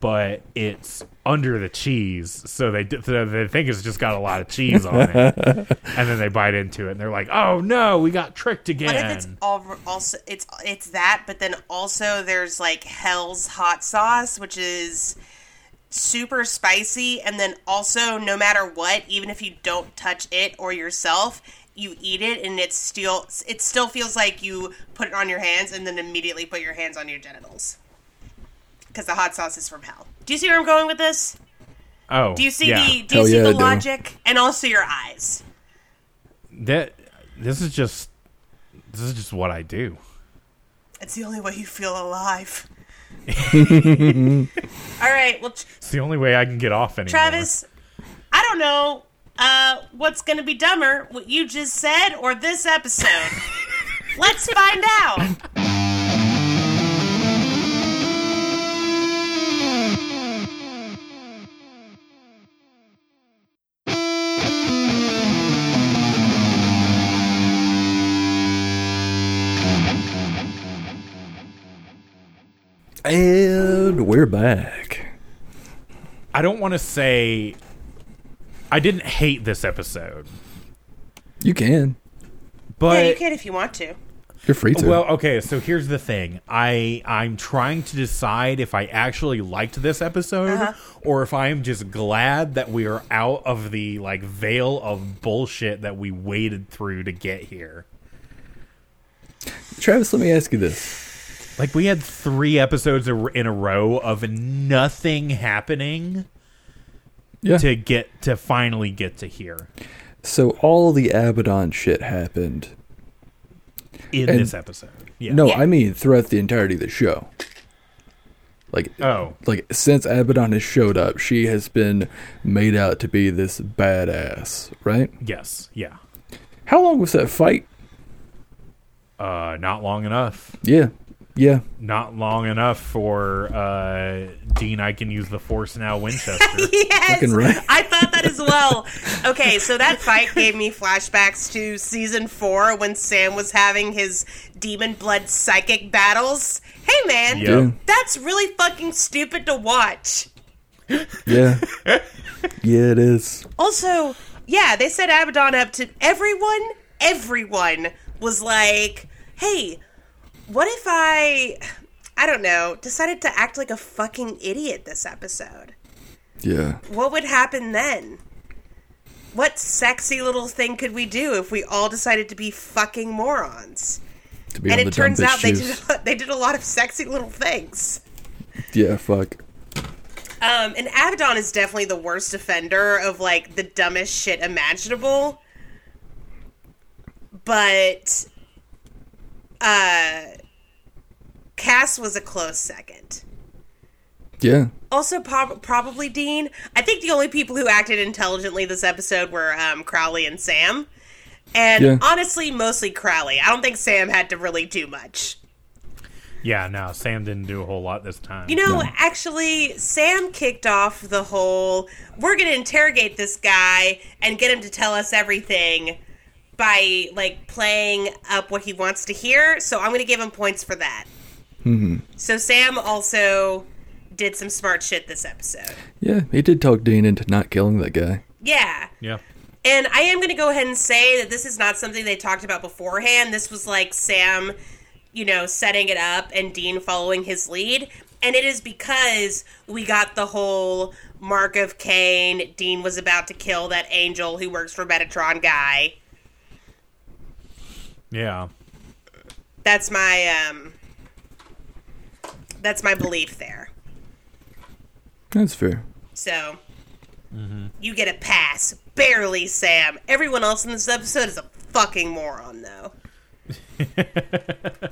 Speaker 2: but it's under the cheese, so they so they think it's just got a lot of cheese on it, <laughs> and then they bite into it, and they're like, "Oh no, we got tricked again."
Speaker 3: What if it's all, also it's it's that, but then also there's like Hell's hot sauce, which is super spicy, and then also no matter what, even if you don't touch it or yourself, you eat it, and it's still it still feels like you put it on your hands and then immediately put your hands on your genitals because the hot sauce is from hell. Do you see where I'm going with this?
Speaker 2: oh,
Speaker 3: Do you see
Speaker 2: yeah.
Speaker 3: the do you
Speaker 1: Hell
Speaker 3: see
Speaker 1: yeah,
Speaker 3: the
Speaker 1: I do.
Speaker 3: logic and also your eyes?
Speaker 2: that? This is just this is just what I do.
Speaker 3: It's the only way you feel alive. <laughs> All right, well,
Speaker 2: It's the only way I can get off anymore.
Speaker 3: Travis, I don't know uh, what's going to be dumber, what you just said or this episode. <laughs> Let's find out.
Speaker 1: We're back.
Speaker 2: I don't want to say I didn't hate this episode,
Speaker 1: You can.
Speaker 2: but
Speaker 3: yeah, you can if you want to.
Speaker 1: You're free to.
Speaker 2: Well, okay, so here's the thing. I I'm trying to decide if I actually liked this episode
Speaker 3: Uh-huh.
Speaker 2: or if I am just glad that we are out of the like veil of bullshit that we waded through to get here.
Speaker 1: Travis, let me ask you this.
Speaker 2: Like we had 3 episodes in a row of nothing happening
Speaker 1: Yeah.
Speaker 2: to get to finally get to here
Speaker 1: So all the Abaddon shit happened.
Speaker 2: in
Speaker 1: And-
Speaker 2: this episode. Yeah.
Speaker 1: No,
Speaker 3: Yeah.
Speaker 1: I mean throughout the entirety of the show. Like
Speaker 2: Oh.
Speaker 1: like since Abaddon has showed up, she has been made out to be this badass, right?
Speaker 2: Yes. Yeah.
Speaker 1: How long was that fight?
Speaker 2: Uh not long enough.
Speaker 1: Yeah. Yeah.
Speaker 2: not long enough for uh, Dean. I can use the Force now, Winchester. <laughs>
Speaker 3: Yes,
Speaker 1: right.
Speaker 3: I thought that as well. Okay, so that fight gave me flashbacks to season four when Sam was having his demon blood psychic battles. Hey, man,
Speaker 2: Yep.
Speaker 1: Yeah.
Speaker 3: that's really fucking stupid to watch. <laughs>
Speaker 1: Yeah. yeah, it is.
Speaker 3: Also, yeah, they set Abaddon up to everyone. Everyone was like, "Hey, what if I, I don't know, decided to act like a fucking idiot this episode?
Speaker 1: Yeah.
Speaker 3: What would happen then? What sexy little thing could we do if we all decided to be fucking morons?"
Speaker 1: To be
Speaker 3: And it turns out they
Speaker 1: juice.
Speaker 3: did they did a lot of sexy little things.
Speaker 1: Yeah, fuck.
Speaker 3: Um, and Abaddon is definitely the worst offender of like the dumbest shit imaginable. But uh Cass was a close second.
Speaker 1: Yeah.
Speaker 3: Also, prob- probably Dean. I think the only people who acted intelligently this episode were um, Crowley and Sam. And
Speaker 1: Yeah.
Speaker 3: honestly, mostly Crowley. I don't think Sam had to really do much.
Speaker 2: yeah, no, Sam didn't do a whole lot this time.
Speaker 3: You know,
Speaker 1: No.
Speaker 3: actually, Sam kicked off the whole we're going to interrogate this guy and get him to tell us everything by like playing up what he wants to hear. So I'm going to give him points for that. So Sam also did some smart shit this episode.
Speaker 1: Yeah, he did talk Dean into not killing that guy.
Speaker 3: Yeah.
Speaker 2: yeah,
Speaker 3: And I am going to go ahead and say that this is not something they talked about beforehand. This was like Sam, you know, setting it up and Dean following his lead. And it is because we got the whole Mark of Cain. Dean was about to kill that angel who works for Metatron guy.
Speaker 2: yeah.
Speaker 3: That's my um that's my belief there.
Speaker 1: That's fair.
Speaker 3: So you get a pass, barely, Sam. Everyone else in this episode is a fucking moron, though. <laughs>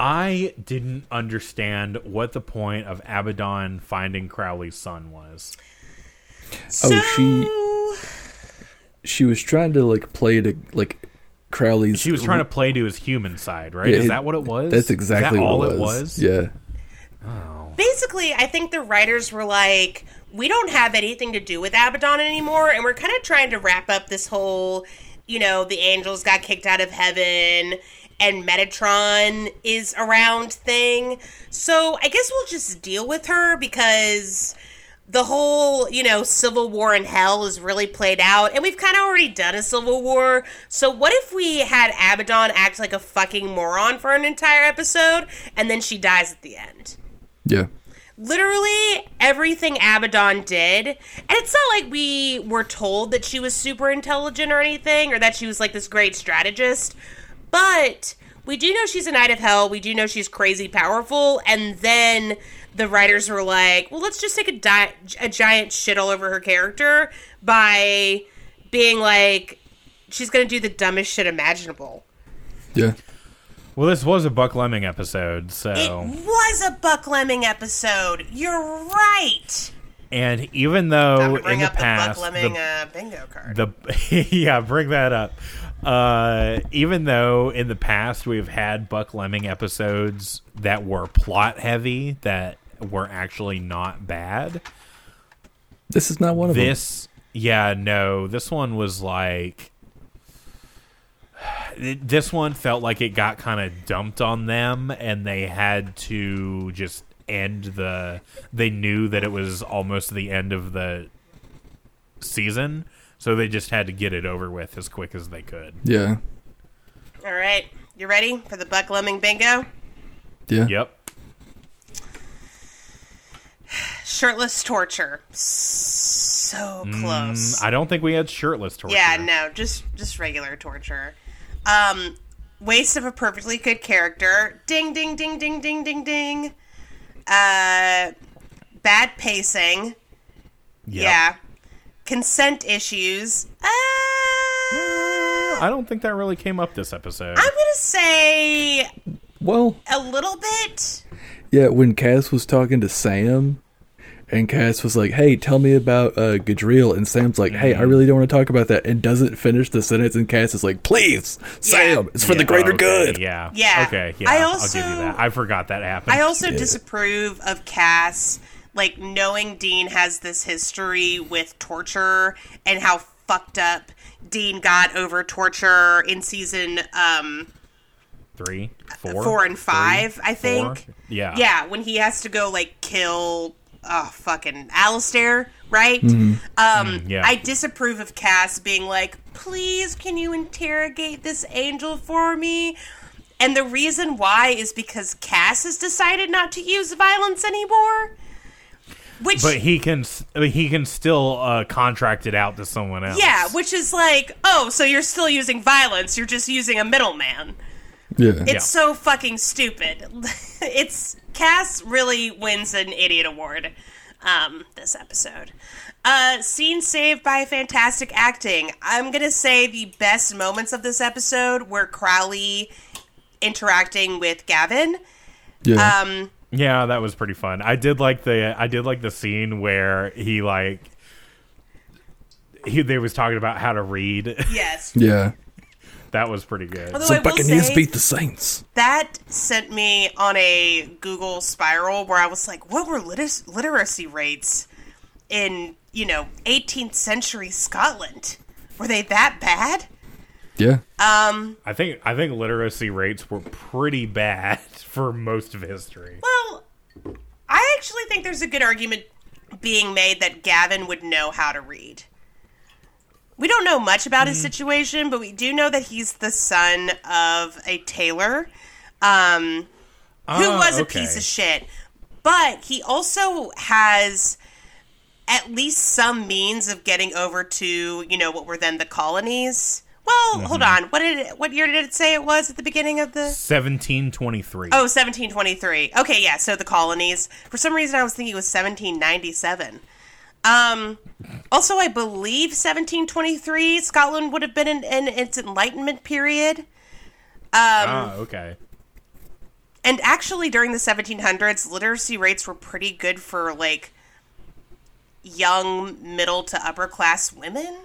Speaker 2: I didn't understand what the point of Abaddon finding Crowley's son was.
Speaker 3: So,
Speaker 1: Oh, she She was trying to like play to like Crowley's.
Speaker 2: She was trying to play to his human side, right?
Speaker 1: Yeah,
Speaker 2: Is
Speaker 1: it-
Speaker 2: that what it was?
Speaker 1: That's exactly
Speaker 2: Is that all
Speaker 1: what
Speaker 2: it was.
Speaker 1: Yeah. Oh.
Speaker 3: basically, I think the writers were like, we don't have anything to do with Abaddon anymore, and we're kind of trying to wrap up this whole, you know, the angels got kicked out of heaven and Metatron is around thing. So I guess we'll just deal with her because the whole, you know, civil war in hell is really played out, and we've kind of already done a civil war. So what if we had Abaddon act like a fucking moron for an entire episode, and then she dies at the end?
Speaker 1: Yeah.
Speaker 3: literally everything Abaddon did, and it's not like we were told that she was super intelligent or anything, or that she was like this great strategist, but we do know she's a Knight of Hell. We do know she's crazy powerful, and then the writers were like, "Well, let's just take a, di- a giant shit all over her character by being like, she's gonna do the dumbest shit imaginable."
Speaker 1: Yeah.
Speaker 2: Well, this was a Buckleming episode, so
Speaker 3: It was a Buckleming episode. You're right.
Speaker 2: and even though
Speaker 3: bring
Speaker 2: in the
Speaker 3: up the
Speaker 2: past
Speaker 3: Buckleming
Speaker 2: the,
Speaker 3: uh, bingo card.
Speaker 2: the <laughs> yeah, bring that up. Uh, even though in the past we've had Buckleming episodes that were plot heavy that were actually not bad.
Speaker 1: This is not one of
Speaker 2: This, yeah, no, this one was like. This one felt like it got kind of dumped on them, and they had to just end the. They knew that it was almost the end of the season, so they just had to get it over with as quick as they could.
Speaker 1: Yeah.
Speaker 3: All right, you ready for the Buckleming bingo?
Speaker 1: Yeah.
Speaker 2: Yep.
Speaker 3: Shirtless torture. So close.
Speaker 2: Mm, I don't think we had shirtless torture.
Speaker 3: yeah, no, just just regular torture. Um, waste of a perfectly good character. Ding, ding, ding, ding, ding, ding, ding. Uh, bad pacing.
Speaker 2: Yep.
Speaker 3: Yeah. Consent issues. Uh,
Speaker 2: I don't think that really came up this episode.
Speaker 3: I'm gonna say
Speaker 1: Well,
Speaker 3: a little bit.
Speaker 1: yeah, when Cas was talking to Sam and Cas was like, "Hey, tell me about uh Gadriel." And Sam's like, "Hey, I really don't want to talk about that." And doesn't finish the sentence and Cas is like, "Please, Sam, it's for the greater
Speaker 2: okay,
Speaker 1: good."
Speaker 2: Yeah.
Speaker 3: Yeah.
Speaker 2: Okay. Yeah.
Speaker 3: I
Speaker 2: I'll give
Speaker 3: also-
Speaker 2: you that. I forgot that happened.
Speaker 3: I also disapprove of Cas, like knowing Dean has this history with torture and how fucked up Dean got over torture in season um,
Speaker 2: three, four,
Speaker 3: four and
Speaker 2: three,
Speaker 3: five, I
Speaker 2: four?
Speaker 3: think.
Speaker 2: Yeah.
Speaker 3: Yeah, when he has to go like kill oh fucking Alastair, right?
Speaker 1: Mm-hmm.
Speaker 3: Um
Speaker 2: yeah.
Speaker 3: I disapprove of Cas being like, please can you interrogate this angel for me? And the reason why is because Cas has decided not to use violence anymore. Which
Speaker 2: But he can s- I mean, he can still uh, contract it out to someone else.
Speaker 3: yeah, which is like, oh, so you're still using violence, you're just using a middleman.
Speaker 1: Yeah.
Speaker 3: It's
Speaker 2: Yeah.
Speaker 3: so fucking stupid. <laughs> it's Cas really wins an idiot award um, this episode. Uh, scene saved by fantastic acting. I'm gonna say the best moments of this episode were Crowley interacting with Gavin.
Speaker 1: Yeah.
Speaker 3: Um,
Speaker 2: Yeah, that was pretty fun. I did like the I did like the scene where he like he they was talking about how to read. <laughs>
Speaker 3: yes.
Speaker 1: yeah.
Speaker 2: That was pretty good.
Speaker 3: Although I
Speaker 1: So
Speaker 3: will
Speaker 1: Buccaneers
Speaker 3: say-
Speaker 1: beat the Saints.
Speaker 3: that sent me on a Google spiral where I was like, what were liter- literacy rates in, you know, 18th century Scotland? Were they that bad?
Speaker 1: Yeah.
Speaker 3: Um,
Speaker 2: I think I think literacy rates were pretty bad <laughs> for most of history.
Speaker 3: well, I actually think there's a good argument being made that Gavin would know how to read. We don't know much about his situation, but we do know that he's the son of a tailor. Um, who
Speaker 2: Ah,
Speaker 3: was a
Speaker 2: okay.
Speaker 3: piece of shit. But he also has at least some means of getting over to, you know, what were then the colonies Well, hold on. What did it, what year did it say it was at the beginning of the?
Speaker 2: 1723.
Speaker 3: Oh, 1723. Okay, yeah. So the colonies. For some reason, I was thinking it was 1797. Um. Also, I believe 1723 Scotland would have been in, in its Enlightenment period. Um,
Speaker 2: ah, okay.
Speaker 3: And actually, during the 1700s, literacy rates were pretty good for like young middle to upper class women.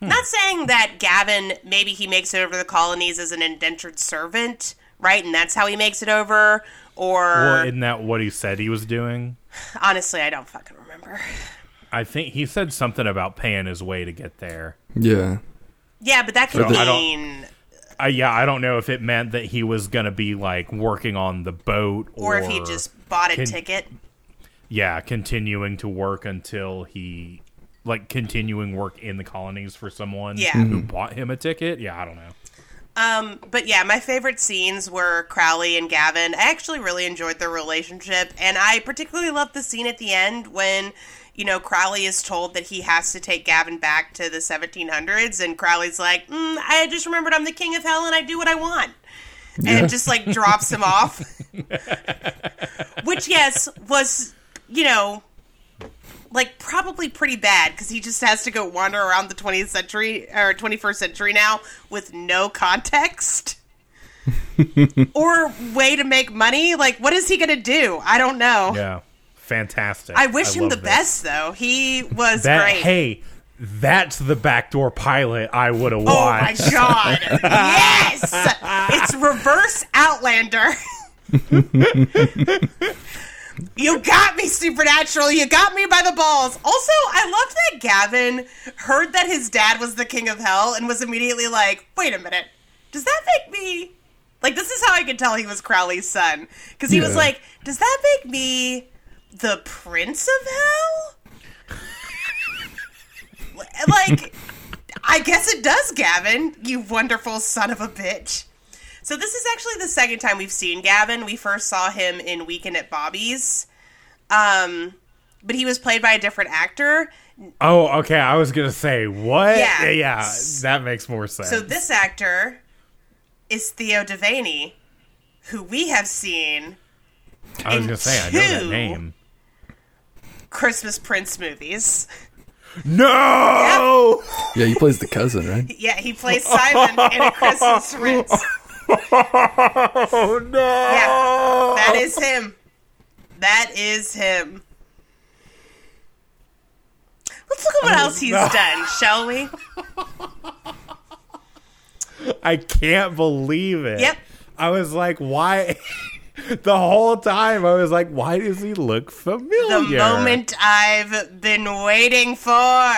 Speaker 3: Not saying that Gavin maybe he makes it over to the colonies as an indentured servant, right? And that's how he makes it over. Or
Speaker 2: Well, isn't that what he said he was doing?
Speaker 3: Honestly, I don't fucking remember.
Speaker 2: I think he said something about paying his way to get there.
Speaker 1: Yeah.
Speaker 3: Yeah, but that could
Speaker 2: So I don't-
Speaker 3: mean,
Speaker 2: Uh, yeah, I don't know if it meant that he was gonna be like working on the boat,
Speaker 3: or
Speaker 2: or,
Speaker 3: if he just bought a
Speaker 2: can-
Speaker 3: ticket.
Speaker 2: yeah, continuing to work until he like continuing work in the colonies for someone
Speaker 3: Yeah.
Speaker 2: who bought him a ticket. Yeah, I don't know.
Speaker 3: Um, but yeah, my favorite scenes were Crowley and Gavin. I actually really enjoyed their relationship, and I particularly loved the scene at the end when, you know, Crowley is told that he has to take Gavin back to the 1700s, and Crowley's like, mm, "I just remembered I'm the king of hell, and I do what I want," and it just like drops him off. <laughs> Which, yes, was you know. Like probably pretty bad because he just has to go wander around the 20th century or 21st century now with no context <laughs> or way to make money. Like, what is he gonna do? I don't know.
Speaker 2: Yeah, fantastic.
Speaker 3: I wish him the
Speaker 2: this.
Speaker 3: best though. He was
Speaker 2: That
Speaker 3: great.
Speaker 2: hey, that's the backdoor pilot I would have watched.
Speaker 3: oh my god! yes, <laughs> it's reverse Outlander. <laughs> You got me, Supernatural. You got me by the balls. Also, I love that Gavin heard that his dad was the king of hell and was immediately like, wait a minute. Does that make me. Like, this is how I could tell he was Crowley's son. Because he was like, does that make me the prince of hell? <laughs> like, I guess it does, Gavin, you wonderful son of a bitch. So this is actually the second time we've seen Gavin. We first saw him in Weekend at Bobby's. Um, but he was played by a different actor.
Speaker 2: Oh, okay. I was gonna say what?
Speaker 3: Yeah.
Speaker 2: yeah, that makes more sense.
Speaker 3: So this actor is Theo Devaney, who we have seen
Speaker 2: I was
Speaker 3: in
Speaker 2: gonna say I know that
Speaker 3: two-
Speaker 2: name.
Speaker 3: Christmas Prince movies.
Speaker 2: No.
Speaker 1: Yeah, he plays the cousin, right?
Speaker 3: Yeah, he plays Simon in a Christmas <laughs> Prince.
Speaker 2: Oh no.
Speaker 3: Yeah, that is him. That is him. Let's look at what else he's oh, done, shall we?
Speaker 2: I can't believe it.
Speaker 3: Yep.
Speaker 2: I was like, why? <laughs> the whole time I was like, why does he look familiar?
Speaker 3: The moment I've been waiting for.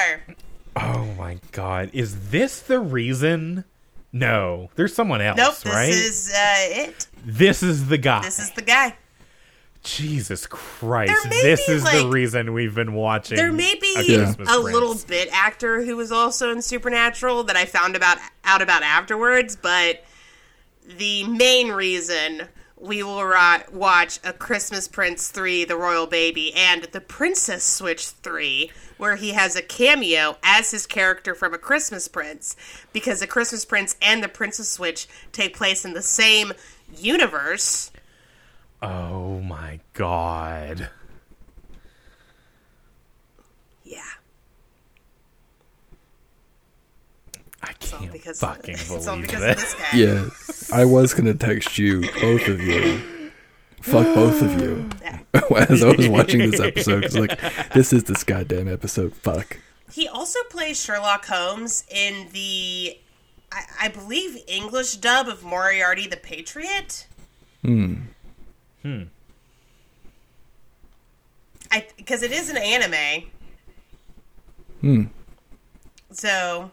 Speaker 2: Oh my god. Is this the reason? No. There's someone else,
Speaker 3: Nope, this
Speaker 2: right?
Speaker 3: is uh, it.
Speaker 2: this is the guy.
Speaker 3: This is the guy.
Speaker 2: Jesus Christ. This
Speaker 3: be,
Speaker 2: is the reason we've been watching.
Speaker 3: There may be
Speaker 2: A
Speaker 1: Yeah.
Speaker 3: A little bit actor who was also in Supernatural that I found about out about afterwards, but the main reason we will ro- watch A Christmas Prince 3, The Royal Baby, and The Princess Switch 3, where he has a cameo as his character from A Christmas Prince, because A Christmas Prince and The Princess Switch take place in the same universe.
Speaker 2: Oh my god.
Speaker 3: Yeah.
Speaker 2: I can't
Speaker 3: because
Speaker 2: fucking <laughs>
Speaker 3: of,
Speaker 2: believe
Speaker 3: it's all because
Speaker 2: this.
Speaker 3: of this guy.
Speaker 1: Yeah. I was gonna text you, both of you. Fuck both of you. <sighs>
Speaker 3: Yeah. <laughs>
Speaker 1: As I was watching this episode, 'cause, like, this is this goddamn episode. Fuck.
Speaker 3: He also plays Sherlock Holmes in the, I, I believe, English dub of Moriarty the Patriot.
Speaker 1: Hmm.
Speaker 2: Hmm.
Speaker 3: I because it is an anime.
Speaker 1: Hmm.
Speaker 3: So.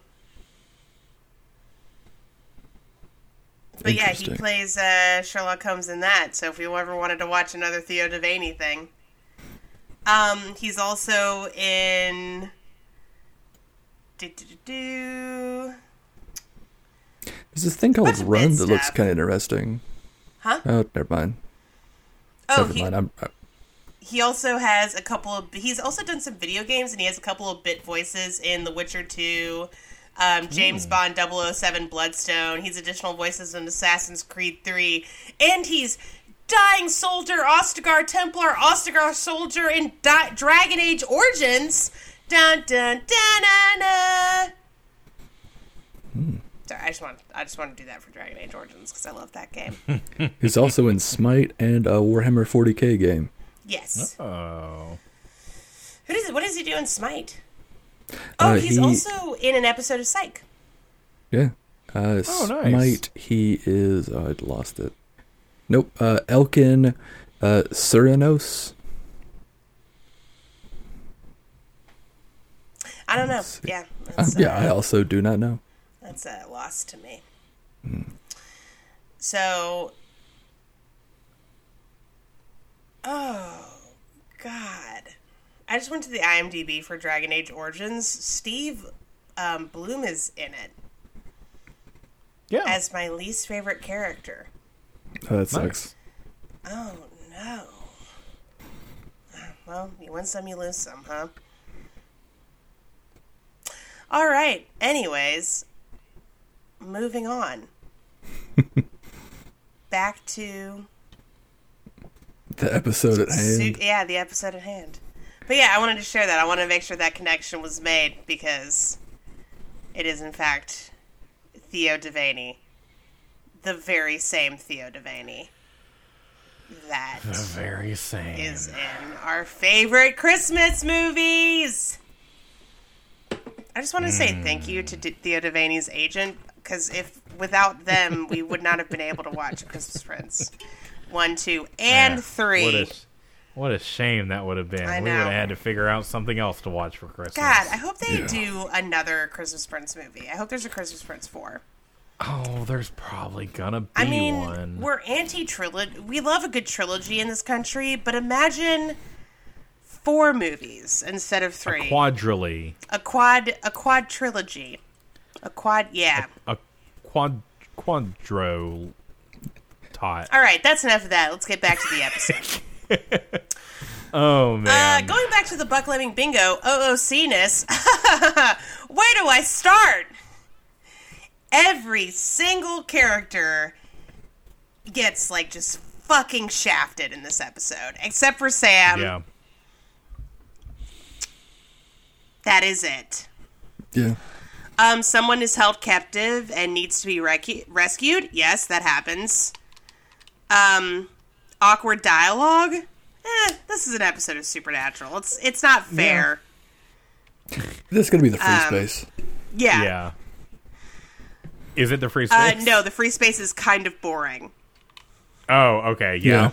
Speaker 3: But yeah, he plays uh, Sherlock Holmes in that. So if you ever wanted to watch another Theo Devaney thing, um, he's also in. Do, do, do.
Speaker 1: There's this thing called Run that looks kind of interesting.
Speaker 3: Huh?
Speaker 1: Oh, never mind.
Speaker 3: Oh,
Speaker 1: never
Speaker 3: he,
Speaker 1: mind. I'm, I,
Speaker 3: he also has a couple of. He's also done some video games, and he has a couple of bit voices in The Witcher Two, Um, James Bond 007 Bloodstone. He's additional voices in Assassin's Creed 3. And he's Dying Soldier, Ostagar Templar, Ostagar Soldier in Di- Dragon Age Origins. Dun dun dun dun. dun. Sorry, I just want I just want to do that for Dragon Age Origins because I love that game. <laughs>
Speaker 1: He's also in Smite and a Warhammer 40k game.
Speaker 3: Yes.
Speaker 2: Oh.
Speaker 3: Who does what does he do in Smite?
Speaker 1: Uh,
Speaker 3: Oh, he's
Speaker 1: he-
Speaker 3: also in an episode of Psych.
Speaker 1: Yeah. Uh,
Speaker 2: Oh, nice.
Speaker 1: Smite, he is. Oh, I'd lost it. Nope. Uh, Elkin uh, Surinos.
Speaker 3: I don't know.
Speaker 1: Let's see.
Speaker 3: Yeah. That's,
Speaker 1: yeah,
Speaker 3: uh,
Speaker 1: I also do not know.
Speaker 3: That's a loss to me. So, oh God, I just went to the IMDb for Dragon Age Origins. Steve um, Blum is in it
Speaker 2: Yeah.
Speaker 3: as my least favorite character.
Speaker 1: Oh, that
Speaker 2: Nice.
Speaker 1: sucks.
Speaker 3: Oh no. Well, you win some, you lose some, huh? All right. Anyways, moving on. <laughs> Back to
Speaker 1: The episode at
Speaker 3: Su-
Speaker 1: hand.
Speaker 3: yeah, the episode at hand. But yeah, I wanted to share that. I wanted to make sure that connection was made because it is in fact Theo Devaney, the very same Theo Devaney that
Speaker 2: the very same.
Speaker 3: is in our favorite Christmas movies. I just want to say thank you to mm. D- Theo Devaney's agent because if without them, we would not have been able to watch Christmas Prince one, two, and
Speaker 2: Yeah.
Speaker 3: three.
Speaker 2: What a, what a shame that would have been.
Speaker 3: I
Speaker 2: We would have had to figure out something else to watch for Christmas.
Speaker 3: God, I hope they
Speaker 1: Yeah.
Speaker 3: do another Christmas Prince movie. I hope there's a Christmas Prince four.
Speaker 2: Oh, there's probably gonna be
Speaker 3: I mean,
Speaker 2: one.
Speaker 3: we're anti trilogy. We love a good trilogy in this country, but imagine four movies instead of three.
Speaker 2: Quadrily.
Speaker 3: a quad a quad trilogy a quad yeah
Speaker 2: A quad quadro tot.
Speaker 3: all right that's enough of that let's get back to the episode <laughs> <laughs>
Speaker 2: Oh
Speaker 3: uh,
Speaker 2: man.
Speaker 3: going back to the buckleming bingo ooc-ness <laughs> where do i start every single character gets like just fucking shafted in this episode except for sam
Speaker 2: yeah.
Speaker 3: that is it
Speaker 1: Yeah.
Speaker 3: Um, someone is held captive and needs to be recu- rescued. Yes, that happens. Um, awkward dialogue. Eh, this is an episode of Supernatural. It's it's not fair.
Speaker 1: This is gonna be the free
Speaker 3: Um,
Speaker 1: space.
Speaker 3: Yeah.
Speaker 2: Yeah. Is it the free
Speaker 3: Uh,
Speaker 2: space?
Speaker 3: no, the free space is kind of boring.
Speaker 2: Oh, okay. Yeah.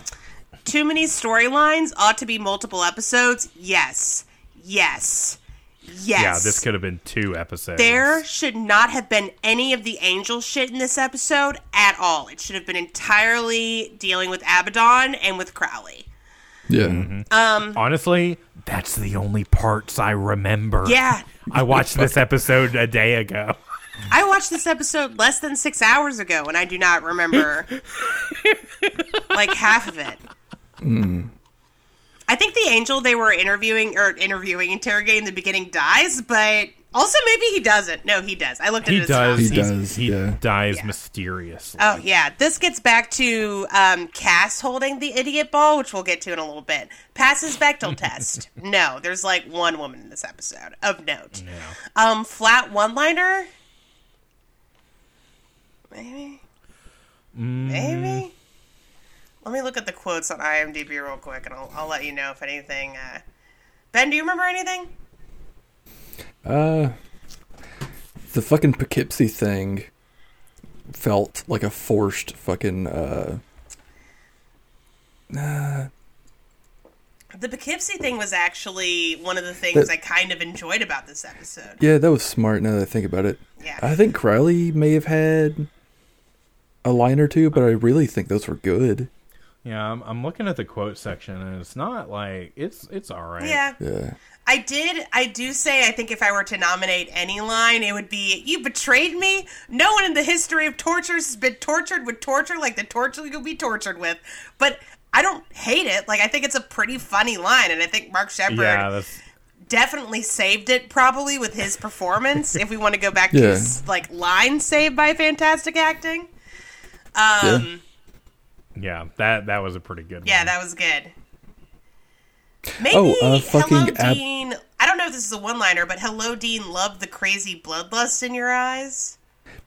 Speaker 3: Too many storylines ought to be multiple episodes. Yes. Yes. Yes.
Speaker 2: Yeah, this could have been two episodes.
Speaker 3: There should not have been any of the angel shit in this episode at all. It should have been entirely dealing with Abaddon and with Crowley.
Speaker 1: Yeah.
Speaker 3: Mm-hmm.
Speaker 2: Honestly, that's the only parts I remember.
Speaker 3: Yeah.
Speaker 2: I watched this episode a day ago.
Speaker 3: I watched this episode less than six hours ago, and I do not remember <laughs> like half of it. I think the angel they were interviewing or interviewing, interrogating in the beginning dies, but also maybe he doesn't. No, he does. I looked at
Speaker 2: He
Speaker 3: his
Speaker 2: does.
Speaker 1: He does,
Speaker 2: He
Speaker 1: yeah.
Speaker 2: dies
Speaker 3: Yeah.
Speaker 2: mysteriously.
Speaker 3: Oh yeah, this gets back to um, Cas holding the idiot ball, which we'll get to in a little bit. Passes Bechdel <laughs> test. No, there's like one woman in this episode of note. Um, flat one liner. Maybe. Maybe. Let me look at the quotes on IMDb real quick, and I'll, I'll let you know if anything. Uh... Ben, do you remember anything?
Speaker 1: Uh, the fucking Poughkeepsie thing felt like a forced fucking uh. Nah,
Speaker 3: The Poughkeepsie thing was actually one of the things
Speaker 1: The-
Speaker 3: I kind of enjoyed about this episode.
Speaker 1: yeah, that was smart. Now that I think about it,
Speaker 3: Yeah.
Speaker 1: I think Crowley may have had a line or two, but I really think those were good.
Speaker 2: Yeah, I'm, I'm looking at the quote section, and it's not like it's it's all right.
Speaker 3: Yeah.
Speaker 1: Yeah,
Speaker 3: I did. I do say. I think if I were to nominate any line, it would be "You betrayed me." No one in the history of tortures has been tortured with torture like the torture you'll be tortured with. But I don't hate it. Like I think it's a pretty funny line, and I think Mark Sheppard
Speaker 2: Yeah, that's
Speaker 3: definitely saved it probably with his performance. <laughs> if we want to go back to his like line saved by fantastic acting. Um,
Speaker 2: Yeah, that that was a pretty good
Speaker 3: yeah,
Speaker 2: one.
Speaker 3: that was good. Maybe
Speaker 1: Oh, uh, fucking
Speaker 3: Hello
Speaker 1: Ab-
Speaker 3: Dean. I don't know if this is a one-liner, but Hello Dean, love the crazy bloodlust in your eyes.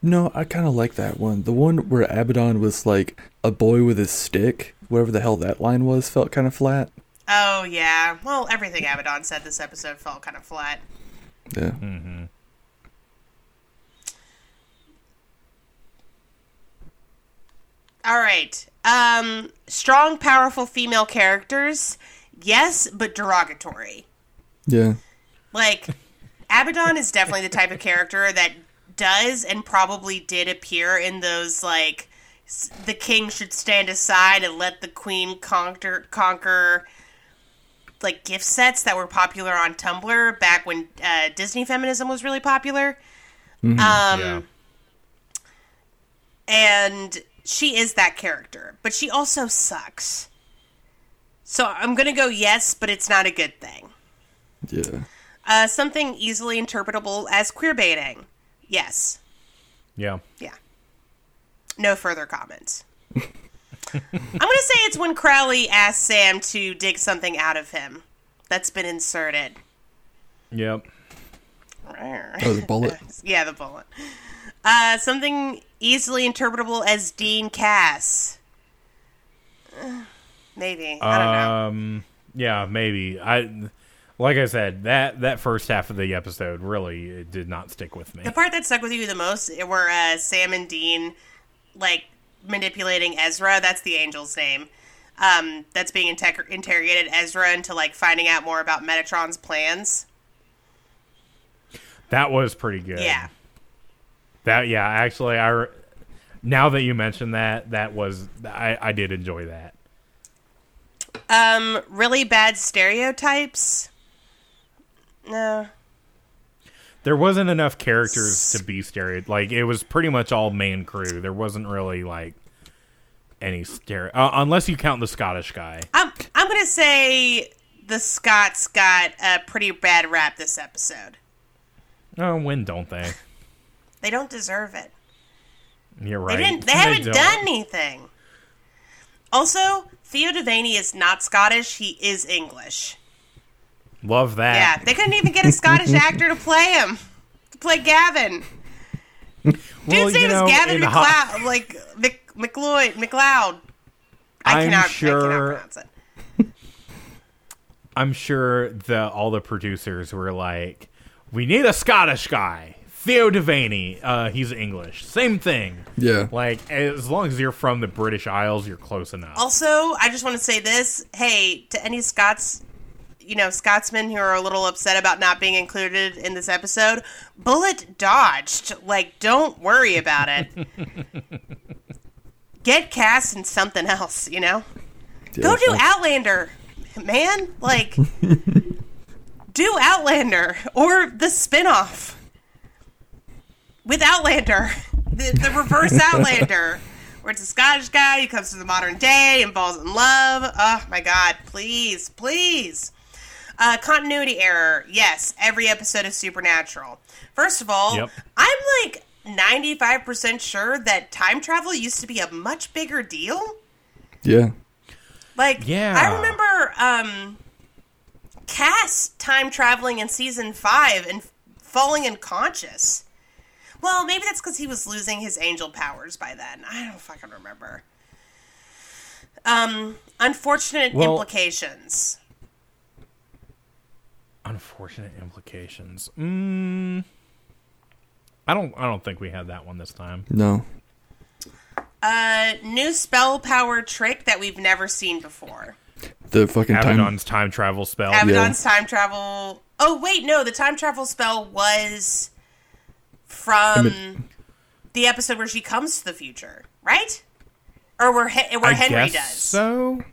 Speaker 1: No, I kind of like that one. The one where Abaddon was like a boy with his stick, whatever the hell that line was, felt kind of flat.
Speaker 3: Oh yeah. Well, everything Abaddon said this episode felt kind of flat.
Speaker 1: Yeah.
Speaker 2: Mm-hmm.
Speaker 3: All right. Um, strong, powerful female characters. Yes, but derogatory.
Speaker 1: Yeah.
Speaker 3: Like, Abaddon is definitely the type of character that does and probably did appear in those, like, the king should stand aside and let the queen conquer, conquer like, gift sets that were popular on Tumblr back when uh, Disney feminism was really popular. Um,
Speaker 2: yeah.
Speaker 3: and she is that character, but she also sucks. So I'm gonna go yes, but it's not a good thing.
Speaker 1: Yeah.
Speaker 3: Uh, something easily interpretable as queer baiting. Yes.
Speaker 2: yeah.
Speaker 3: Yeah. No further comments. I'm gonna say it's when Crowley asked Sam to dig something out of him that's been inserted.
Speaker 2: Yep.
Speaker 1: Oh, the bullet. <laughs>
Speaker 3: yeah, the bullet. Uh, something easily interpretable as Dean Cas. Uh, <sighs> Maybe I don't know.
Speaker 2: Um. Yeah, maybe. I like I said that that first half of the episode really it did not stick with me.
Speaker 3: The part that stuck with you the most were uh, Sam and Dean, like manipulating Ezra. That's the angel's name. Um, that's being integ- interrogated Ezra into like finding out more about Metatron's plans.
Speaker 2: That was pretty good.
Speaker 3: Yeah,
Speaker 2: That yeah. Actually, I re- now that you mentioned that, that was I I did enjoy that.
Speaker 3: um, really bad stereotypes. No,
Speaker 2: There wasn't enough characters to be stereo. Like it was pretty much all main crew. There wasn't really like any stereo, uh, unless you count the Scottish guy.
Speaker 3: I'm I'm gonna say the Scots got a pretty bad rap this episode.
Speaker 2: Oh, when don't they?
Speaker 3: They don't deserve it.
Speaker 2: You're
Speaker 3: They
Speaker 2: right.
Speaker 3: didn't. <laughs> They haven't
Speaker 2: don't.
Speaker 3: done anything. Also, Theo Devaney is not Scottish. He is English.
Speaker 2: Love that.
Speaker 3: Yeah, they couldn't even get a Scottish <laughs> actor to play him, to play Gavin. Dude's
Speaker 2: Well,
Speaker 3: name
Speaker 2: know,
Speaker 3: is Gavin
Speaker 2: in
Speaker 3: McLeod, like Mc, McLeod, McLeod. I
Speaker 2: I'm
Speaker 3: cannot, I
Speaker 2: sure-
Speaker 3: cannot pronounce it.
Speaker 2: I'm sure the all the producers were like, "We need a Scottish guy, Theo Devaney. Uh, he's English. Same thing.
Speaker 1: Yeah.
Speaker 2: Like as long as you're from the British Isles, you're close enough."
Speaker 3: Also, I just want to say this: Hey, to any Scots, you know, Scotsmen who are a little upset about not being included in this episode, bullet dodged. Like, don't worry about it. <laughs> Get cast in something else, you know. Go do
Speaker 1: fuck.
Speaker 3: Outlander, man. Like, <laughs> do Outlander or the spinoff with Outlander, the, the reverse <laughs> Outlander, where it's a Scottish guy who comes to the modern day and falls in love. Oh my God! Please, please. Uh, continuity error. Yes, every episode of Supernatural. First of all,
Speaker 2: Yep.
Speaker 3: I'm like 95% sure that time travel used to be a much bigger deal.
Speaker 1: Yeah.
Speaker 3: Like,
Speaker 2: Yeah.
Speaker 3: I remember um, Cas time traveling in season five and falling unconscious. Well, maybe that's because he was losing his angel powers by then. I don't fucking remember. Um, unfortunate
Speaker 2: Well-
Speaker 3: implications.
Speaker 2: Unfortunate implications. Mm, I don't. I don't think we had that one this time.
Speaker 1: No.
Speaker 3: Uh, new spell power trick that we've never seen before.
Speaker 1: The fucking time.
Speaker 2: Abaddon's time travel spell.
Speaker 3: Abaddon's time travel. Oh wait, no, the time travel spell was from the episode where she comes to the future, right? Or where He- where
Speaker 2: I
Speaker 3: Henry does.
Speaker 2: so.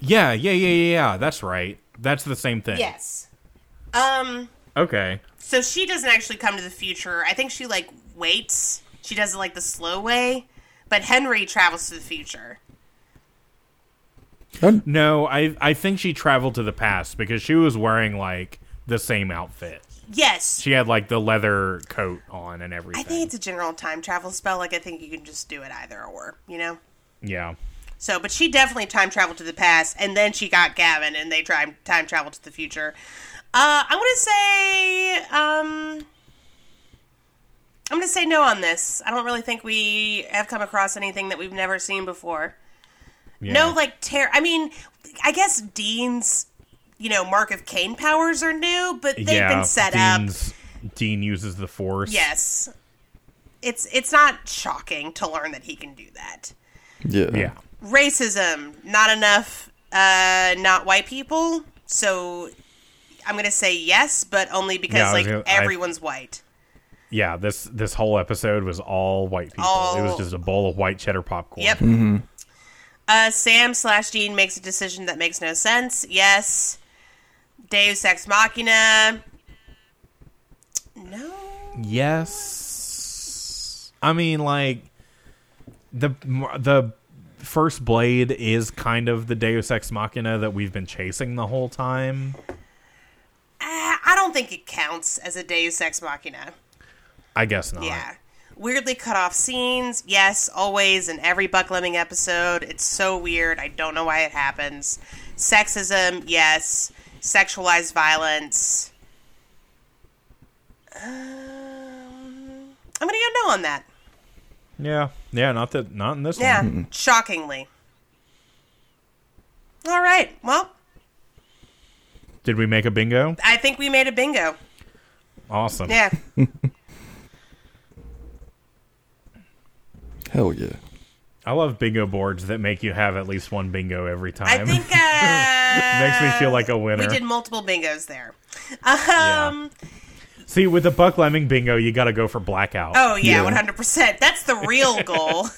Speaker 2: Yeah, yeah, yeah, yeah, yeah. That's right. That's the same thing.
Speaker 3: Yes. Um.
Speaker 2: Okay.
Speaker 3: So she doesn't actually come to the future. I think she like waits. She does it like the slow way, but Henry travels to the future.
Speaker 2: No, I I think she traveled to the past because she was wearing like the same outfit.
Speaker 3: Yes.
Speaker 2: She had like the leather coat on and everything.
Speaker 3: I think it's a general time travel spell. Like I think you can just do it either or, you know.
Speaker 2: yeah.
Speaker 3: So, but she definitely time traveled to the past, and then she got Gavin, and they time time traveled to the future. Uh, I'm gonna say, um, I'm gonna say no on this. I don't really think we have come across anything that we've never seen before.
Speaker 2: yeah.
Speaker 3: No, like terror. I mean, I guess Dean's, you know, Mark of Cain powers are new, but they've
Speaker 2: yeah,
Speaker 3: been set up.
Speaker 2: Dean uses the force.
Speaker 3: Yes, it's it's not shocking to learn that he can do that.
Speaker 1: Yeah.
Speaker 2: Yeah.
Speaker 3: racism not enough uh not white people so i'm gonna say yes but only because
Speaker 2: Yeah,
Speaker 3: like
Speaker 2: gonna- I-
Speaker 3: everyone's white
Speaker 2: Yeah, this this whole episode was all white people. It was just a bowl of white cheddar popcorn.
Speaker 3: yep uh sam slash dean makes a decision that makes no sense yes deus ex machina no
Speaker 2: Yes. I mean, like the the first blade is kind of the Deus Ex Machina that we've been chasing the whole time.
Speaker 3: Uh, i don't think it counts as a deus ex machina
Speaker 2: I guess not.
Speaker 3: Yeah. Weirdly cut off scenes. Yes, always in every Buckleming episode. It's so weird. I don't know why it happens. Sexism, yes. Sexualized violence. Um, I'm gonna go no on that.
Speaker 2: Yeah. Yeah. Not that. Not in this
Speaker 3: Yeah,
Speaker 2: one.
Speaker 3: Yeah, shockingly. All right. Well,
Speaker 2: Did we make a bingo?
Speaker 3: I think we made a bingo.
Speaker 2: Awesome.
Speaker 3: Yeah. <laughs>
Speaker 1: Hell yeah.
Speaker 2: I love bingo boards that make you have at least one bingo every time.
Speaker 3: I think <laughs> uh,
Speaker 2: makes me feel like a winner.
Speaker 3: we did multiple bingos there.
Speaker 2: Yeah.
Speaker 3: Um.
Speaker 2: See, with the Buckleming bingo, you got to go for blackout.
Speaker 3: Oh yeah,
Speaker 1: Yeah.
Speaker 3: one hundred percent. That's the real <laughs> goal.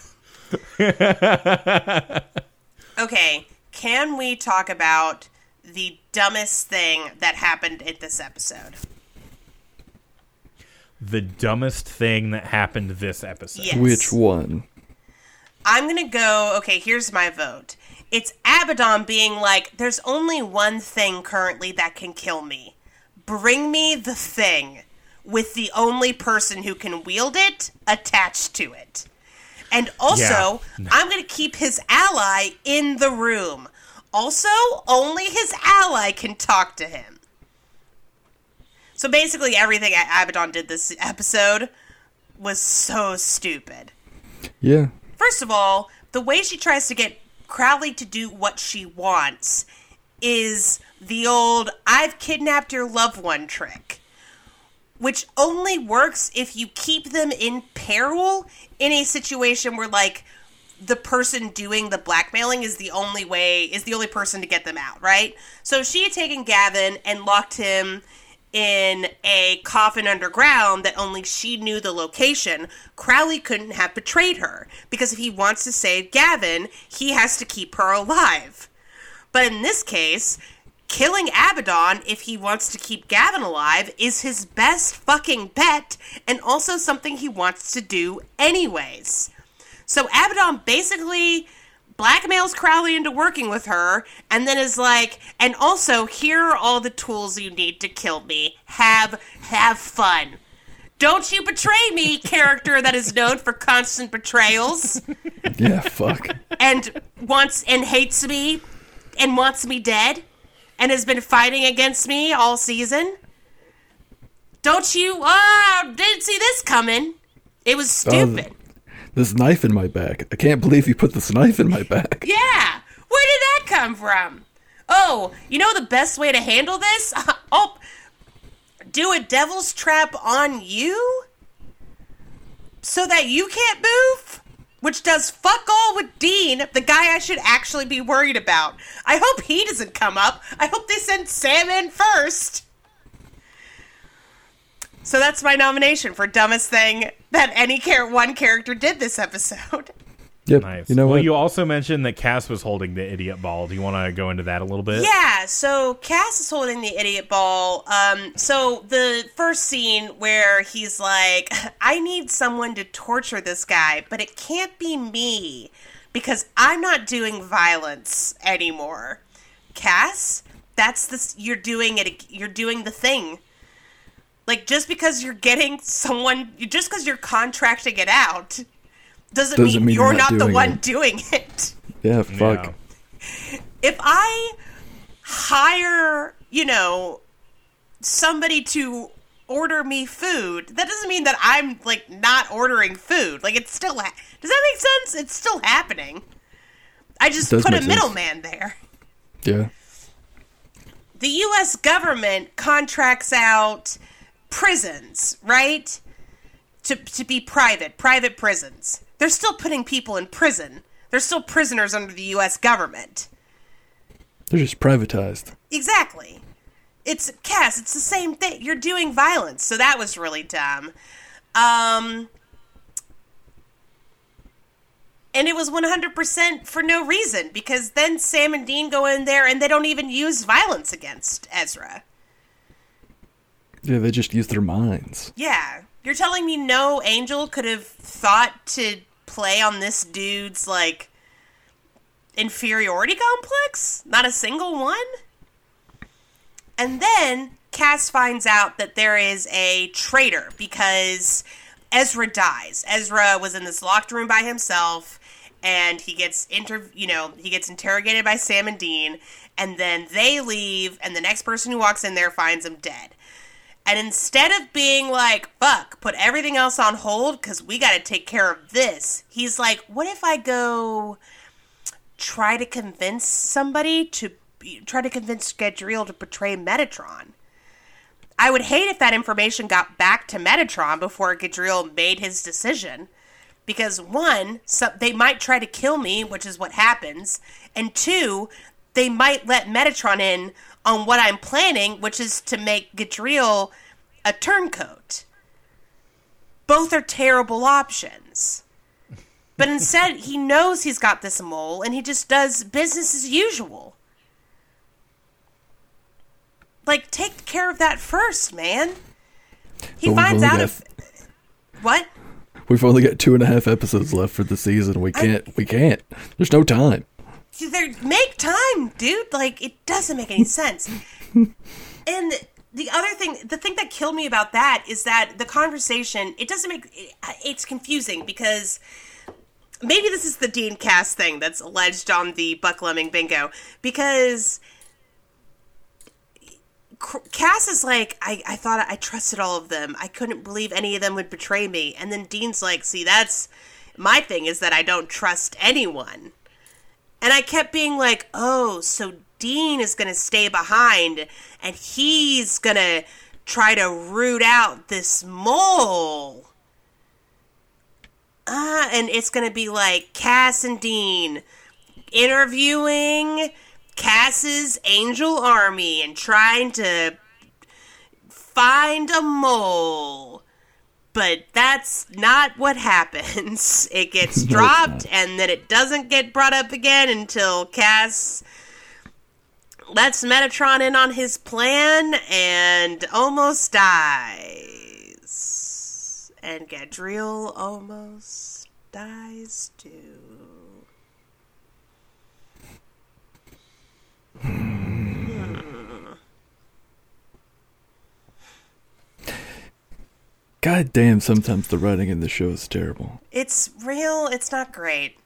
Speaker 3: okay, can we talk about the dumbest thing that happened in this episode?
Speaker 2: The dumbest thing that happened this episode.
Speaker 3: Yes.
Speaker 1: Which one?
Speaker 3: I'm gonna go. Okay, here's my vote. It's Abaddon being like, "There's only one thing currently that can kill me. Bring me the thing with the only person who can wield it attached to it." And also,
Speaker 2: Yeah.
Speaker 3: I'm gonna keep his ally in the room. Also, only his ally can talk to him. So basically, everything Abaddon did this episode was so stupid.
Speaker 1: Yeah.
Speaker 3: First of all, the way she tries to get Crowley to do what she wants is the old I've kidnapped your loved one trick, which only works if you keep them in peril in a situation where, like, the person doing the blackmailing is the only way, is the only person to get them out, right? So she had taken Gavin and locked him in a coffin underground that only she knew the location, Crowley couldn't have betrayed her because if he wants to save Gavin, he has to keep her alive. But in this case, killing Abaddon if he wants to keep Gavin alive is his best fucking bet and also something he wants to do anyways. So Abaddon basically blackmails Crowley into working with her and then is like, and also here are all the tools you need to kill me. Have have fun. Don't you betray me, <laughs> character that is known for constant betrayals <laughs>
Speaker 1: Yeah, fuck.
Speaker 3: and wants and hates me and wants me dead and has been fighting against me all season. Don't you? Oh, didn't see this coming. It was stupid.
Speaker 1: This knife in my back. I can't believe you put this knife in my back. <laughs>
Speaker 3: Yeah. Where did that come from? Oh, you know the best way to handle this? <laughs> oh, do a devil's trap on you? So that you can't move? Which does fuck all with Dean, the guy I should actually be worried about. I hope he doesn't come up. I hope they send Sam in first. So that's my nomination for dumbest thing that any char- one character did this episode. <laughs>
Speaker 1: Yep.
Speaker 2: Nice.
Speaker 1: You know
Speaker 2: well,
Speaker 1: what?
Speaker 2: you also mentioned that Cas was holding the idiot ball. Do you want to go into that a little bit?
Speaker 3: Yeah, so Cas is holding the idiot ball. Um, so the first scene where he's like, I need someone to torture this guy, but it can't be me because I'm not doing violence anymore. Cas, that's this. you're doing it. You're doing the thing. Like just because you're getting someone, just because you're contracting it out, doesn't,
Speaker 1: Doesn't
Speaker 3: mean,
Speaker 1: mean
Speaker 3: you're,
Speaker 1: you're not
Speaker 3: not, the one
Speaker 1: it.
Speaker 3: doing it.
Speaker 1: Yeah, fuck.
Speaker 2: Yeah.
Speaker 3: If I hire, you know, somebody to order me food, that doesn't mean that I'm like not ordering food. Like it's still ha- does that make sense? It's still happening. I just put a middleman there.
Speaker 1: Yeah.
Speaker 3: the US government contracts out prisons, right? To, to be private, private prisons. They're still putting people in prison. They're still prisoners under the US government.
Speaker 1: They're just privatized.
Speaker 3: Exactly. It's Cas, it's the same thing. You're doing violence, so that was really dumb. Um and it was 100% for no reason because then Sam and Dean go in there and they don't even use violence against Ezra.
Speaker 1: Yeah, they just use their minds.
Speaker 3: Yeah. You're telling me no angel could have thought to play on this dude's, like, inferiority complex? Not a single one? And then Cas finds out that there is a traitor because Ezra dies. Ezra was in this locked room by himself and he gets inter you know, he gets interrogated by Sam and Dean and then they leave and the next person who walks in there finds him dead. And instead of being like, fuck, put everything else on hold because we got to take care of this, he's like, what if I go try to convince somebody to try to convince Gadriel to betray Metatron? I would hate if that information got back to Metatron before Gadriel made his decision. Because one, so they might try to kill me, which is what happens, and two, they might let Metatron in on what I'm planning, which is to make Gadriel a turncoat. Both are terrible options. But instead, he knows he's got this mole and he just does business as usual. Like, take care of that first, man. He
Speaker 1: But
Speaker 3: finds out
Speaker 1: got-
Speaker 3: if. What?
Speaker 1: We've only got two and a half episodes left for the season. We can't. we can't. There's no time.
Speaker 3: There make time dude like it doesn't make any <laughs> sense and the other thing the thing that killed me about that is that the conversation it doesn't make it's confusing because maybe this is the dean cas thing that's alleged on the buckleming bingo because Cas is like, I, I thought I trusted all of them. I couldn't believe any of them would betray me. And then Dean's like, see, that's my thing is that I don't trust anyone. And I kept being like, oh, so Dean is going to stay behind and he's going to try to root out this mole. Ah, and it's going to be like Cas and Dean interviewing Cas's angel army and trying to find a mole. But that's not what happens. <laughs> It gets dropped and then it doesn't get brought up again until Cas lets Metatron in on his plan and almost dies. And Gadriel almost dies too.
Speaker 1: God damn, sometimes the writing in the show is terrible.
Speaker 3: It's real. It's not great.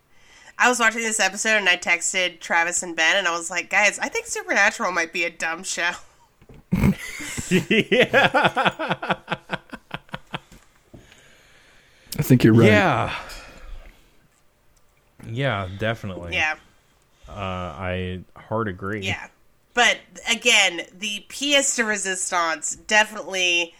Speaker 3: I was watching this episode and I texted Travis and Ben and I was like, guys, I think Supernatural might be a dumb show. <laughs>
Speaker 2: yeah.
Speaker 1: I think you're right.
Speaker 2: Yeah. Yeah, definitely.
Speaker 3: Yeah.
Speaker 2: Uh, I hard agree.
Speaker 3: Yeah. But again, the pièce de resistance definitely,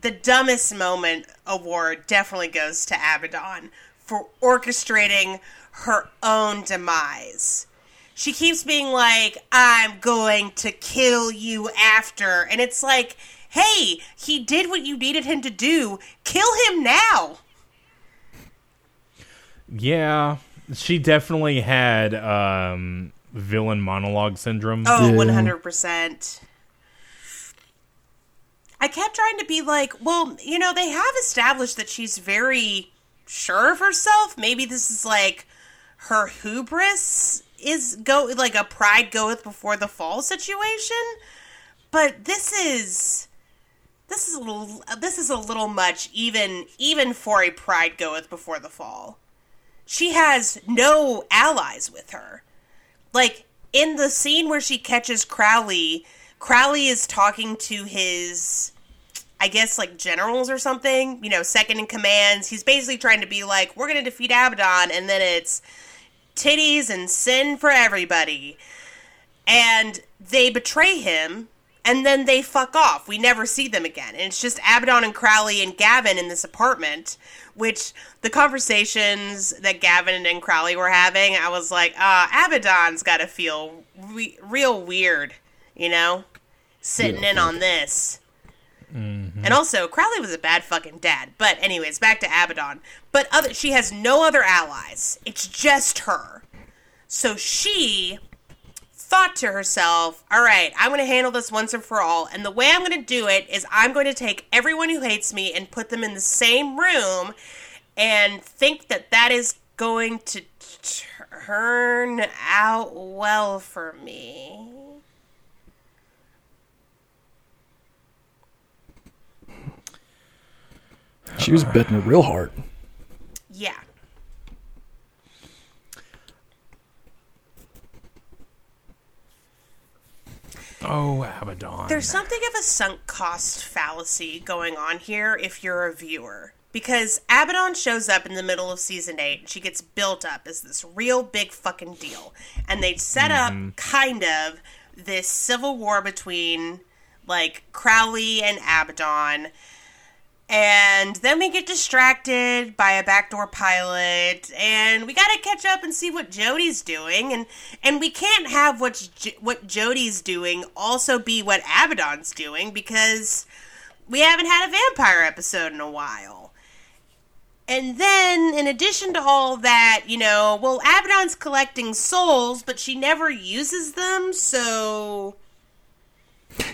Speaker 3: the dumbest moment award definitely goes to Abaddon for orchestrating her own demise. She keeps being like, I'm going to kill you after. And it's like, hey, he did what you needed him to do. Kill him now.
Speaker 2: Yeah. She definitely had um, villain monologue syndrome.
Speaker 3: Oh,
Speaker 1: Yeah.
Speaker 3: 100%. I kept trying to be like, well, you know, they have established that she's very sure of herself. Maybe this is like her hubris is go like a pride goeth before the fall situation, but this is this is a little this is a little much even even for a pride goeth before the fall. She has no allies with her. Like in the scene where she catches Crowley, Crowley is talking to his I guess like generals or something, you know, second in commands. He's basically trying to be like, we're going to defeat Abaddon, and then it's titties and sin for everybody. And they betray him, and then they fuck off. We never see them again. And it's just Abaddon and Crowley and Gavin in this apartment, which the conversations that Gavin and Crowley were having, I was like, ah, Abaddon's got to feel re- real weird, you know, sitting in on this. And also, Crowley was a bad fucking dad. But anyways, back to Abaddon. But other, she has no other allies. It's just her. So she thought to herself, "All right, I'm going to handle this once and for all. And the way I'm going to do it is I'm going to take everyone who hates me and put them in the same room and think that that is going to turn out well for me."
Speaker 1: She was betting real hard.
Speaker 3: Yeah.
Speaker 2: Oh, Abaddon.
Speaker 3: There's something of a sunk cost fallacy going on here if you're a viewer. Because Abaddon shows up in the middle of season 8 and she gets built up as this real big fucking deal. And they set up mm-hmm. kind of this civil war between like Crowley and Abaddon. And then we get distracted by a backdoor pilot, and we got to catch up and see what Jody's doing, and and we can't have what's J- what Jody's doing also be what Abaddon's doing because we haven't had a vampire episode in a while. And then, in addition to all that, you know, well, Abaddon's collecting souls, but she never uses them, so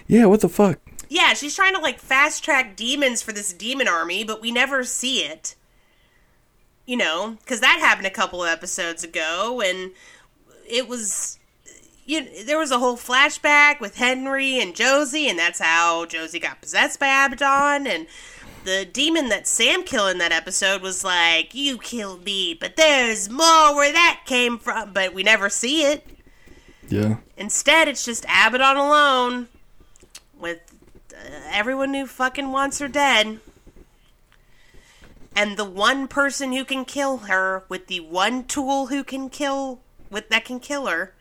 Speaker 1: Yeah, what the fuck?
Speaker 3: Yeah, she's trying to like fast track demons for this demon army, but we never see it. You know, because that happened a couple of episodes ago, and it was. You, there was a whole flashback with Henry and Josie, and that's how Josie got possessed by Abaddon. And the demon that Sam killed in that episode was like, "You killed me, but there's more where that came from." But we never see it.
Speaker 1: Yeah.
Speaker 3: Instead, it's just Abaddon alone everyone who fucking wants her dead. And the one person who can kill her with the one tool who can kill with that can kill her.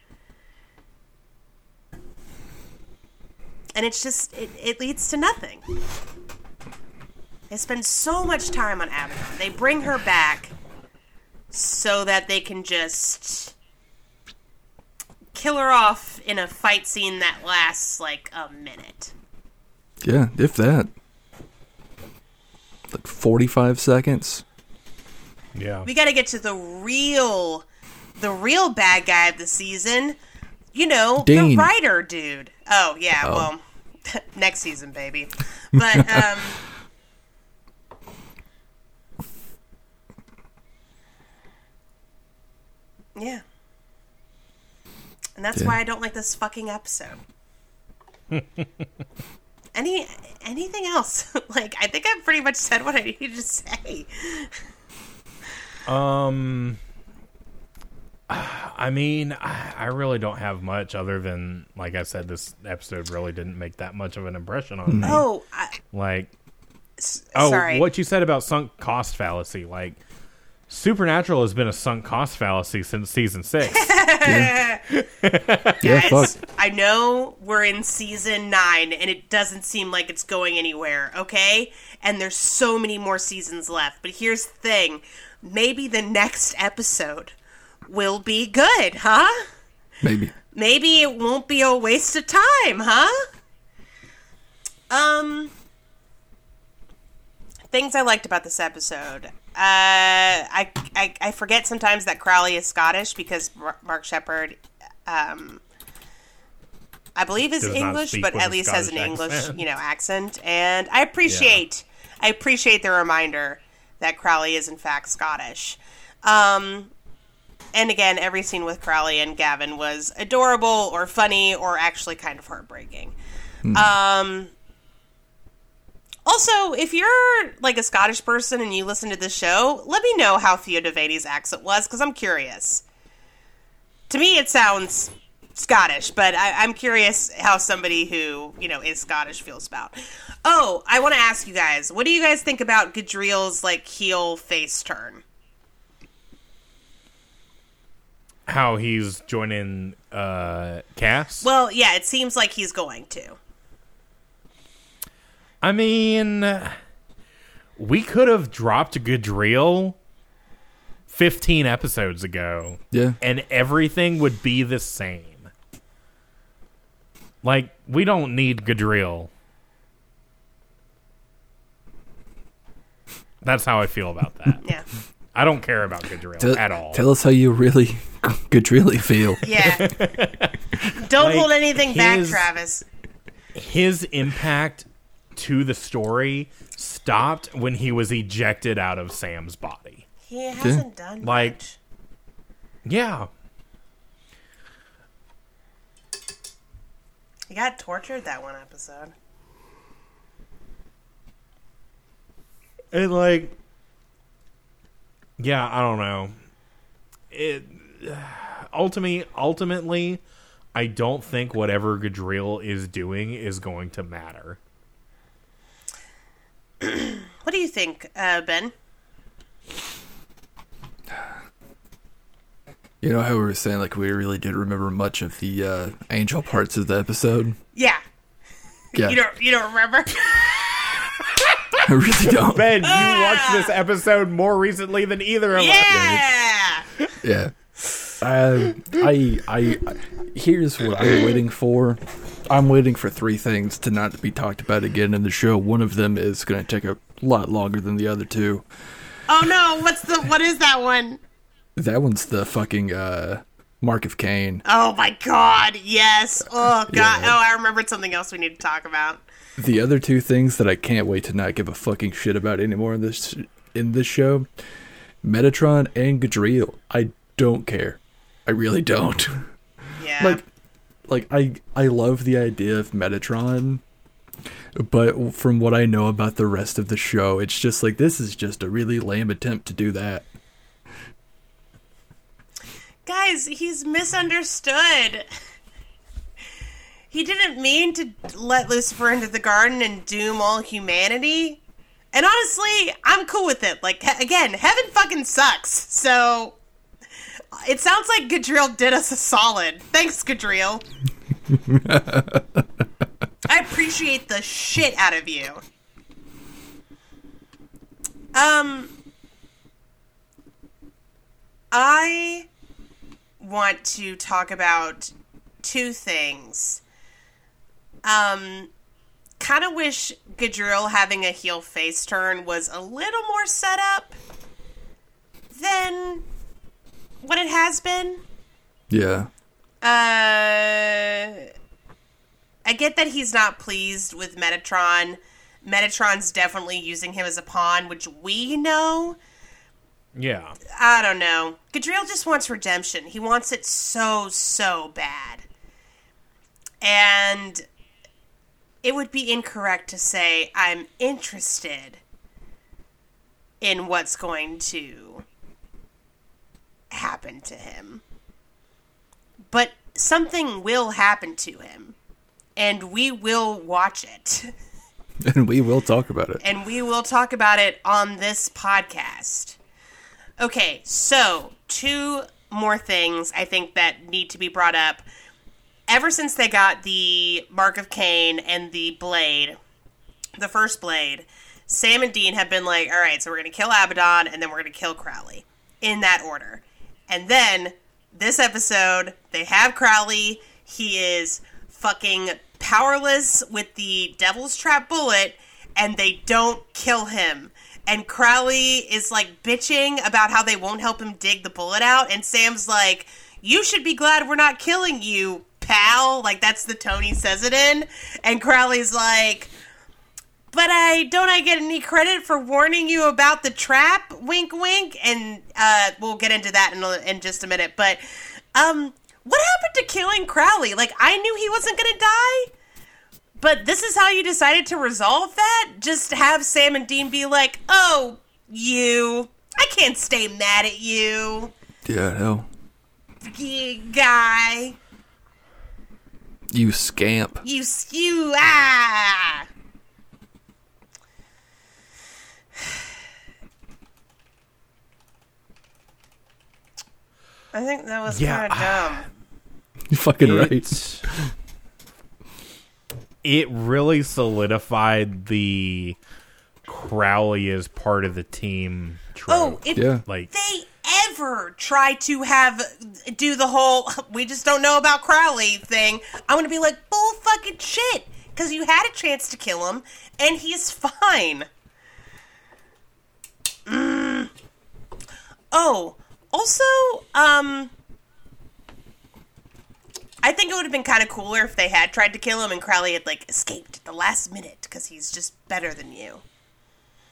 Speaker 3: And it's just it, it leads to nothing. They spend so much time on Abaddon. They bring her back so that they can just kill her off in a fight scene that lasts like a minute.
Speaker 1: Yeah, if that. Like 45 seconds.
Speaker 2: yeah.
Speaker 3: We got to get to the real, the real bad guy of the season. You know, the writer dude. Oh yeah,
Speaker 1: Oh.
Speaker 3: well, <laughs> next season, baby. But <laughs> um, yeah, and that's
Speaker 1: Yeah.
Speaker 3: why I don't like this fucking episode. <laughs> Any anything else? <laughs> like I think I've pretty much said what I needed to say.
Speaker 2: Um, I mean, I, I really don't have much other than, like I said, this episode really didn't make that much of an impression on me.
Speaker 3: Oh, I,
Speaker 2: Like,
Speaker 3: s-
Speaker 2: oh,
Speaker 3: sorry.
Speaker 2: what you said about sunk cost fallacy, like. Supernatural has been a sunk cost fallacy since season six. <laughs>
Speaker 1: Yeah, <laughs>
Speaker 3: Guys,
Speaker 1: fuck.
Speaker 3: I know we're in season nine and it doesn't seem like it's going anywhere, okay? And there's so many more seasons left. But here's the thing maybe the next episode will be good, huh?
Speaker 1: Maybe.
Speaker 3: Maybe it won't be a waste of time, huh? Um, things I liked about this episode. Uh, I, I I forget sometimes that Crowley is Scottish because Mar- Mark Sheppard, um, I believe is English, but at least has an English
Speaker 2: accent.
Speaker 3: you know <laughs> accent, and I appreciate I appreciate the reminder that Crowley is in fact Scottish. Um, and again, every scene with Crowley and Gavin was adorable or funny or actually kind of heartbreaking. Um, also, if you're like a Scottish person and you listen to this show, let me know how Theo Devaney's accent was because I'm curious. To me, it sounds Scottish, but I, I'm curious how somebody who you know is Scottish feels about. Oh, I want to ask you guys, what do you guys think about Gadreel's like heel face turn?
Speaker 2: How he's joining uh, Cas.
Speaker 3: Well, yeah, it seems like he's going to.
Speaker 2: I mean, we could have dropped Gadreel 15 episodes ago,
Speaker 1: Yeah.
Speaker 2: and everything would be the same. Like, we don't need Gadreel. That's how I feel about that. <laughs>
Speaker 3: Yeah.
Speaker 2: I don't care about Gadreel
Speaker 1: Tell,
Speaker 2: at all.
Speaker 1: tell us how you really <laughs> could feel.
Speaker 3: Yeah. Don't
Speaker 2: Like,
Speaker 3: hold anything back, Travis.
Speaker 2: His impact to the story stopped when he was ejected out of Sam's body.
Speaker 3: He hasn't done
Speaker 2: Like-
Speaker 3: much.
Speaker 2: Yeah.
Speaker 3: He got tortured that one episode.
Speaker 2: And like Yeah, I don't know. It <sighs> ultimately ultimately I don't think whatever Gadreel is doing is going to matter. <clears throat>
Speaker 3: What do you think, uh, Ben?
Speaker 1: You know how we were saying like we really didn't remember much of the uh, angel parts of the episode.
Speaker 3: Yeah.
Speaker 1: Yeah,
Speaker 3: You don't you don't remember? <laughs>
Speaker 1: I really don't.
Speaker 2: Ben, you watched this episode more recently than either of us.
Speaker 3: yeah.
Speaker 1: Yeah. Uh, I, I, I, here's what I'm waiting for. I'm waiting for three things to not be talked about again in the show. One of them is going to take a lot longer than the other two.
Speaker 3: Oh no, what's the what is that one?
Speaker 1: That one's the fucking uh, Mark of Cain.
Speaker 3: Oh my god, yes. Oh god.
Speaker 1: Yeah.
Speaker 3: Oh, I remembered something else we need to talk about.
Speaker 1: The other two things that I can't wait to not give a fucking shit about anymore in this in this show, Metatron and Gadreel. I don't care. I really don't. <laughs>
Speaker 3: Yeah.
Speaker 1: like like I I love the idea of Metatron, but from what I know about the rest of the show, it's just like this is just a really lame attempt to do that.
Speaker 3: Guys, he's misunderstood. He didn't mean to let Lucifer into the garden and doom all humanity. And honestly, I'm cool with it. Like, again, heaven fucking sucks. So, it sounds like Gadreel did us a solid. Thanks, Gadreel. <laughs> I appreciate the shit out of you. Um, I want to talk about two things. Um, kind of wish Gadreel having a heel face turn was a little more set up than what it has been.
Speaker 1: Yeah.
Speaker 3: Uh, I get that he's not pleased with Metatron. Metatron's definitely using him as a pawn, which we know.
Speaker 2: Yeah.
Speaker 3: I don't know. Gadreel just wants redemption. He wants it so, so bad. And it would be incorrect to say I'm interested in what's going to happen to him. But something will happen to him. And we will watch it. <laughs>
Speaker 1: And we will talk about it.
Speaker 3: and we will talk about it on this podcast. Okay, so two more things I think that need to be brought up. Ever since they got the Mark of Cain and the blade, the first blade, Sam and Dean have been like, all right, so we're going to kill Abaddon and then we're going to kill Crowley in that order. And then this episode, they have Crowley. He is fucking powerless with the Devil's Trap bullet, and they don't kill him. And Crowley is like bitching about how they won't help him dig the bullet out, and Sam's like, You should be glad we're not killing you, pal. Like, that's the tone he says it in. And Crowley's like, but I don't I get any credit for warning you about the trap? Wink, wink. And uh, we'll get into that in, a, in just a minute. But um, what happened to killing Crowley? Like I knew he wasn't gonna die, but this is how you decided to resolve that? Just have Sam and Dean be like, "Oh, you, I can't stay mad at you,
Speaker 1: Yeah, hell.
Speaker 3: y- guy."
Speaker 1: You scamp.
Speaker 3: You skew ah. <sighs> I think that was
Speaker 2: Yeah,
Speaker 3: kind of dumb.
Speaker 1: You fucking right.
Speaker 2: It, it really solidified the Crowley as part of the team
Speaker 3: Oh, if
Speaker 1: Yeah.
Speaker 2: like
Speaker 3: they ever try to have do the whole <laughs> we just don't know about Crowley thing, I'm gonna be like bull fucking shit because you had a chance to kill him and he's <laughs> fine. Mm. Oh, also, um, I think it would have been kind of cooler if they had tried to kill him and Crowley had like escaped at the last minute because he's just better than you.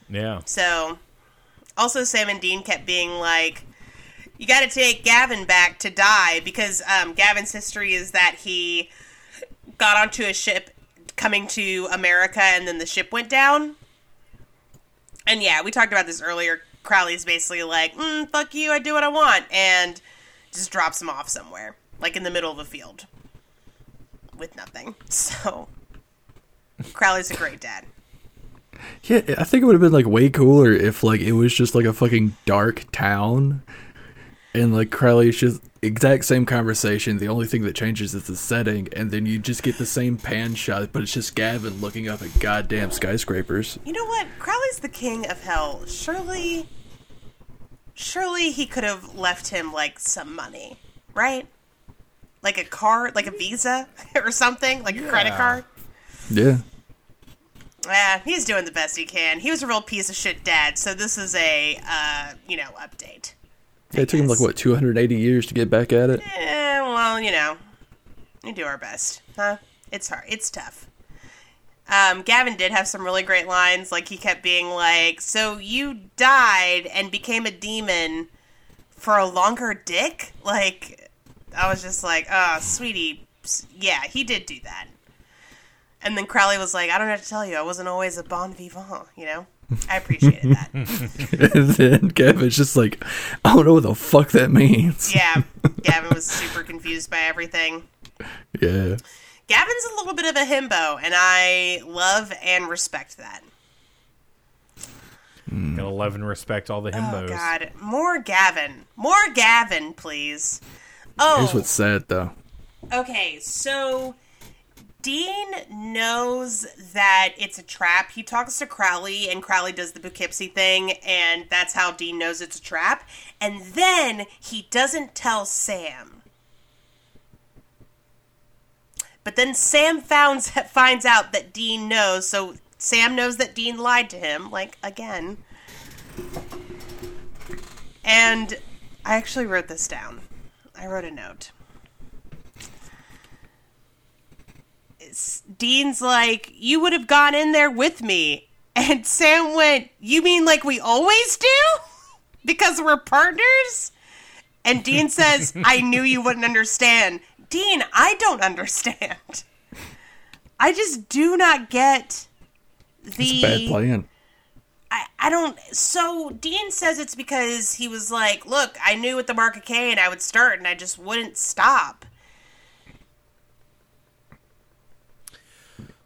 Speaker 2: yeah.
Speaker 3: So, also Sam and Dean kept being like, "You got to take Gavin back to die," because um, Gavin's history is that he got onto a ship coming to America, and then the ship went down. And yeah, we talked about this earlier. Crowley's basically like, mm, "Fuck you, I do what I want," and just drops him off somewhere, like in the middle of a field, with nothing. <laughs> So, Crowley's a great dad.
Speaker 1: Yeah, I think it would have been like way cooler if like it was just like a fucking dark town, and like Crowley's just exact same conversation. The only thing that changes is the setting, and then you just get the same pan shot, but it's just Gavin looking up at goddamn skyscrapers.
Speaker 3: You know what? Crowley's the king of hell. Surely, surely he could have left him like some money, right? Like a card, like a Visa <laughs> or something, like a credit card.
Speaker 1: Yeah,
Speaker 3: Yeah, he's doing the best he can. He was a real piece of shit dad, so this is a, uh, you know, update.
Speaker 1: yeah it took him like what 280 years to get back at it.
Speaker 3: Eh, well, you know, we do our best, huh? It's hard. It's tough. Um, Gavin did have some really great lines. Like he kept being like, "So you died and became a demon for a longer dick?" Like I was just like, "Oh, sweetie, yeah, he did do that." And then Crowley was like, "I don't have to tell you, I wasn't always a bon vivant, you know." I appreciated that. <laughs>
Speaker 1: and then Gavin's just like, I don't know what the fuck that means.
Speaker 3: Yeah, <laughs> Gavin was super confused by everything.
Speaker 1: Yeah.
Speaker 3: Gavin's a little bit of a himbo, and I love and respect that.
Speaker 2: Gotta love and respect all the oh, himbos.
Speaker 3: Oh God, more Gavin, more Gavin, please. Oh,
Speaker 1: Here's what's sad though.
Speaker 3: okay. So Dean knows that it's a trap. He talks to Crowley, and Crowley does the Poughkeepsie thing, and that's how Dean knows it's a trap. And then he doesn't tell Sam. But then Sam founds, <laughs> finds out that Dean knows, so Sam knows that Dean lied to him, like, again. And I actually wrote this down. I wrote a note. It's, Dean's like, You would have gone in there with me. And Sam went, You mean like we always do? <laughs> Because we're partners? And Dean <laughs> says, I knew you wouldn't understand. Dean, I don't understand. I just do not get the.
Speaker 1: It's a bad plan.
Speaker 3: I, I don't. So Dean says it's because he was like, "Look, I knew at the Mark of Cain I would start, and I just wouldn't stop."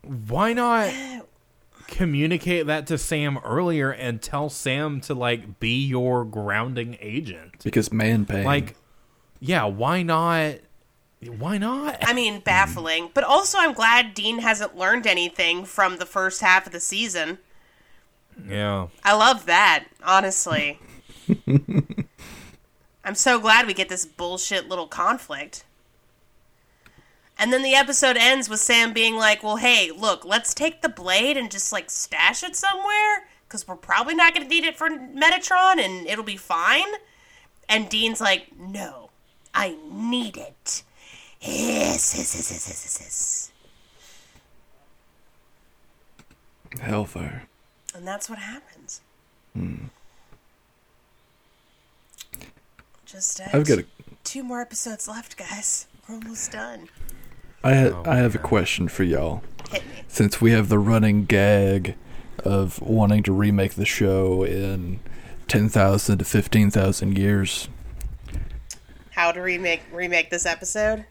Speaker 2: Why not communicate that to Sam earlier and tell Sam to like be your grounding agent?
Speaker 1: Because man pain.
Speaker 2: Like, yeah, why not? Why not?
Speaker 3: I mean, baffling. But also, I'm glad Dean hasn't learned anything from the first half of the season.
Speaker 2: Yeah.
Speaker 3: I love that, honestly. <laughs> I'm so glad we get this bullshit little conflict. And then the episode ends with Sam being like, well, hey, look, let's take the blade and just, like, stash it somewhere, because we're probably not going to need it for Metatron, and it'll be fine. And Dean's like, no, I need it. Hiss, hiss, hiss, hiss, hiss, hiss, hiss.
Speaker 1: Hellfire.
Speaker 3: And that's what happens. Just uh,
Speaker 1: I've got a
Speaker 3: two more episodes left, guys. We're almost done.
Speaker 1: I ha-
Speaker 2: Oh,
Speaker 1: I have a question for y'all.
Speaker 3: Hit me.
Speaker 1: Since we have the running gag of wanting to remake the show in 10,000 to 15,000 years.
Speaker 3: How to remake remake this episode?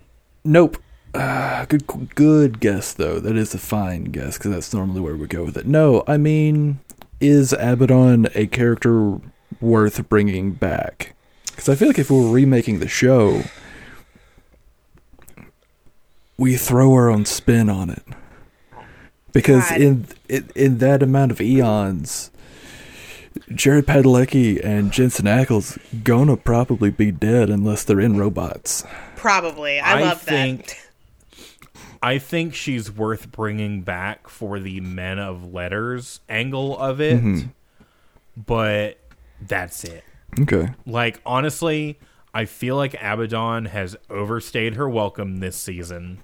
Speaker 1: Nope. Ah, good good guess though. That is a fine guess cuz that's normally where we go with it. No, I mean is Abaddon a character worth bringing back? Cuz I feel like if we were remaking the show, we throw our own spin on it. Because
Speaker 3: God.
Speaker 1: in, in in that amount of eons, Jared Padalecki and Jensen Ackles gonna probably be dead unless they're in robots.
Speaker 3: Probably. I,
Speaker 2: I
Speaker 3: love
Speaker 2: think-
Speaker 3: that.
Speaker 2: I think she's worth bringing back for the men of letters angle of it, but that's it.
Speaker 1: Okay.
Speaker 2: Like honestly, I feel like Abaddon has overstayed her welcome this season.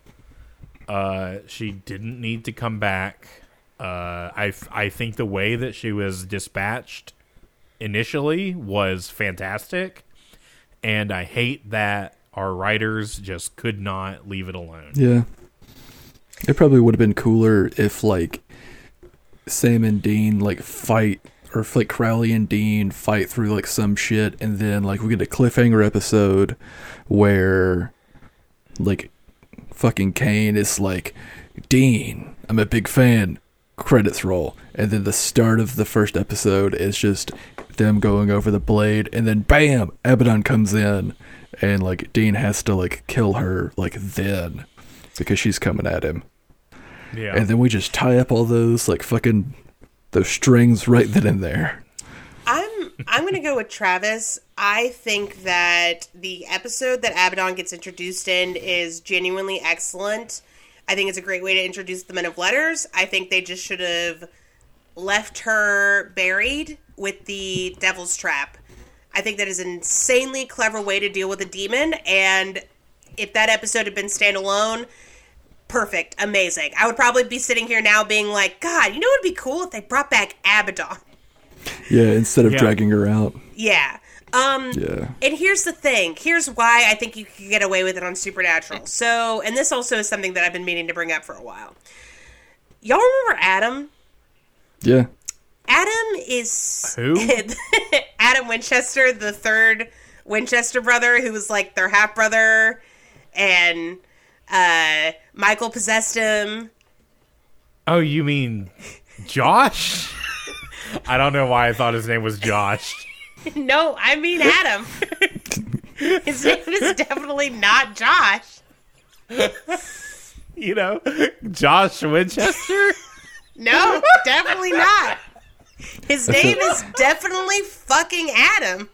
Speaker 2: Uh, she didn't need to come back. Uh, I I think the way that she was dispatched initially was fantastic, and I hate that our writers just could not leave it alone.
Speaker 1: Yeah. It probably would have been cooler if like Sam and Dean like fight or if like Crowley and Dean fight through like some shit and then like we get a cliffhanger episode where like fucking Cain is like Dean, I'm a big fan. Credits roll. And then the start of the first episode is just them going over the blade and then bam, Abaddon comes in and like Dean has to like kill her like then because she's coming at him.
Speaker 2: Yeah,
Speaker 1: And then we just tie up all those like fucking those strings right then and there.
Speaker 3: I'm I'm gonna go with Travis. I think that the episode that Abaddon gets introduced in is genuinely excellent. I think it's a great way to introduce the Men of Letters. I think they just should have left her buried with the Devil's Trap. I think that is an insanely clever way to deal with a demon, and if that episode had been standalone, perfect, amazing. I would probably be sitting here now being like, God, you know what would be cool if they brought back Abaddon?
Speaker 1: Yeah, instead of
Speaker 2: Yeah.
Speaker 1: dragging her out.
Speaker 3: Yeah. Um
Speaker 1: Yeah.
Speaker 3: and here's the thing. Here's why I think you could get away with it on Supernatural. So, and this also is something that I've been meaning to bring up for a while. Y'all remember Adam?
Speaker 1: Yeah.
Speaker 3: Adam is
Speaker 2: Who? <laughs>
Speaker 3: Adam Winchester, the third Winchester brother, who was like their half brother, and uh, Michael possessed him.
Speaker 2: Oh, you mean Josh? I don't know why I thought his name was Josh. <laughs>
Speaker 3: No, I mean Adam. <laughs> His name is definitely not Josh.
Speaker 2: You know, Josh Winchester.
Speaker 3: No, definitely not. His name is definitely fucking Adam.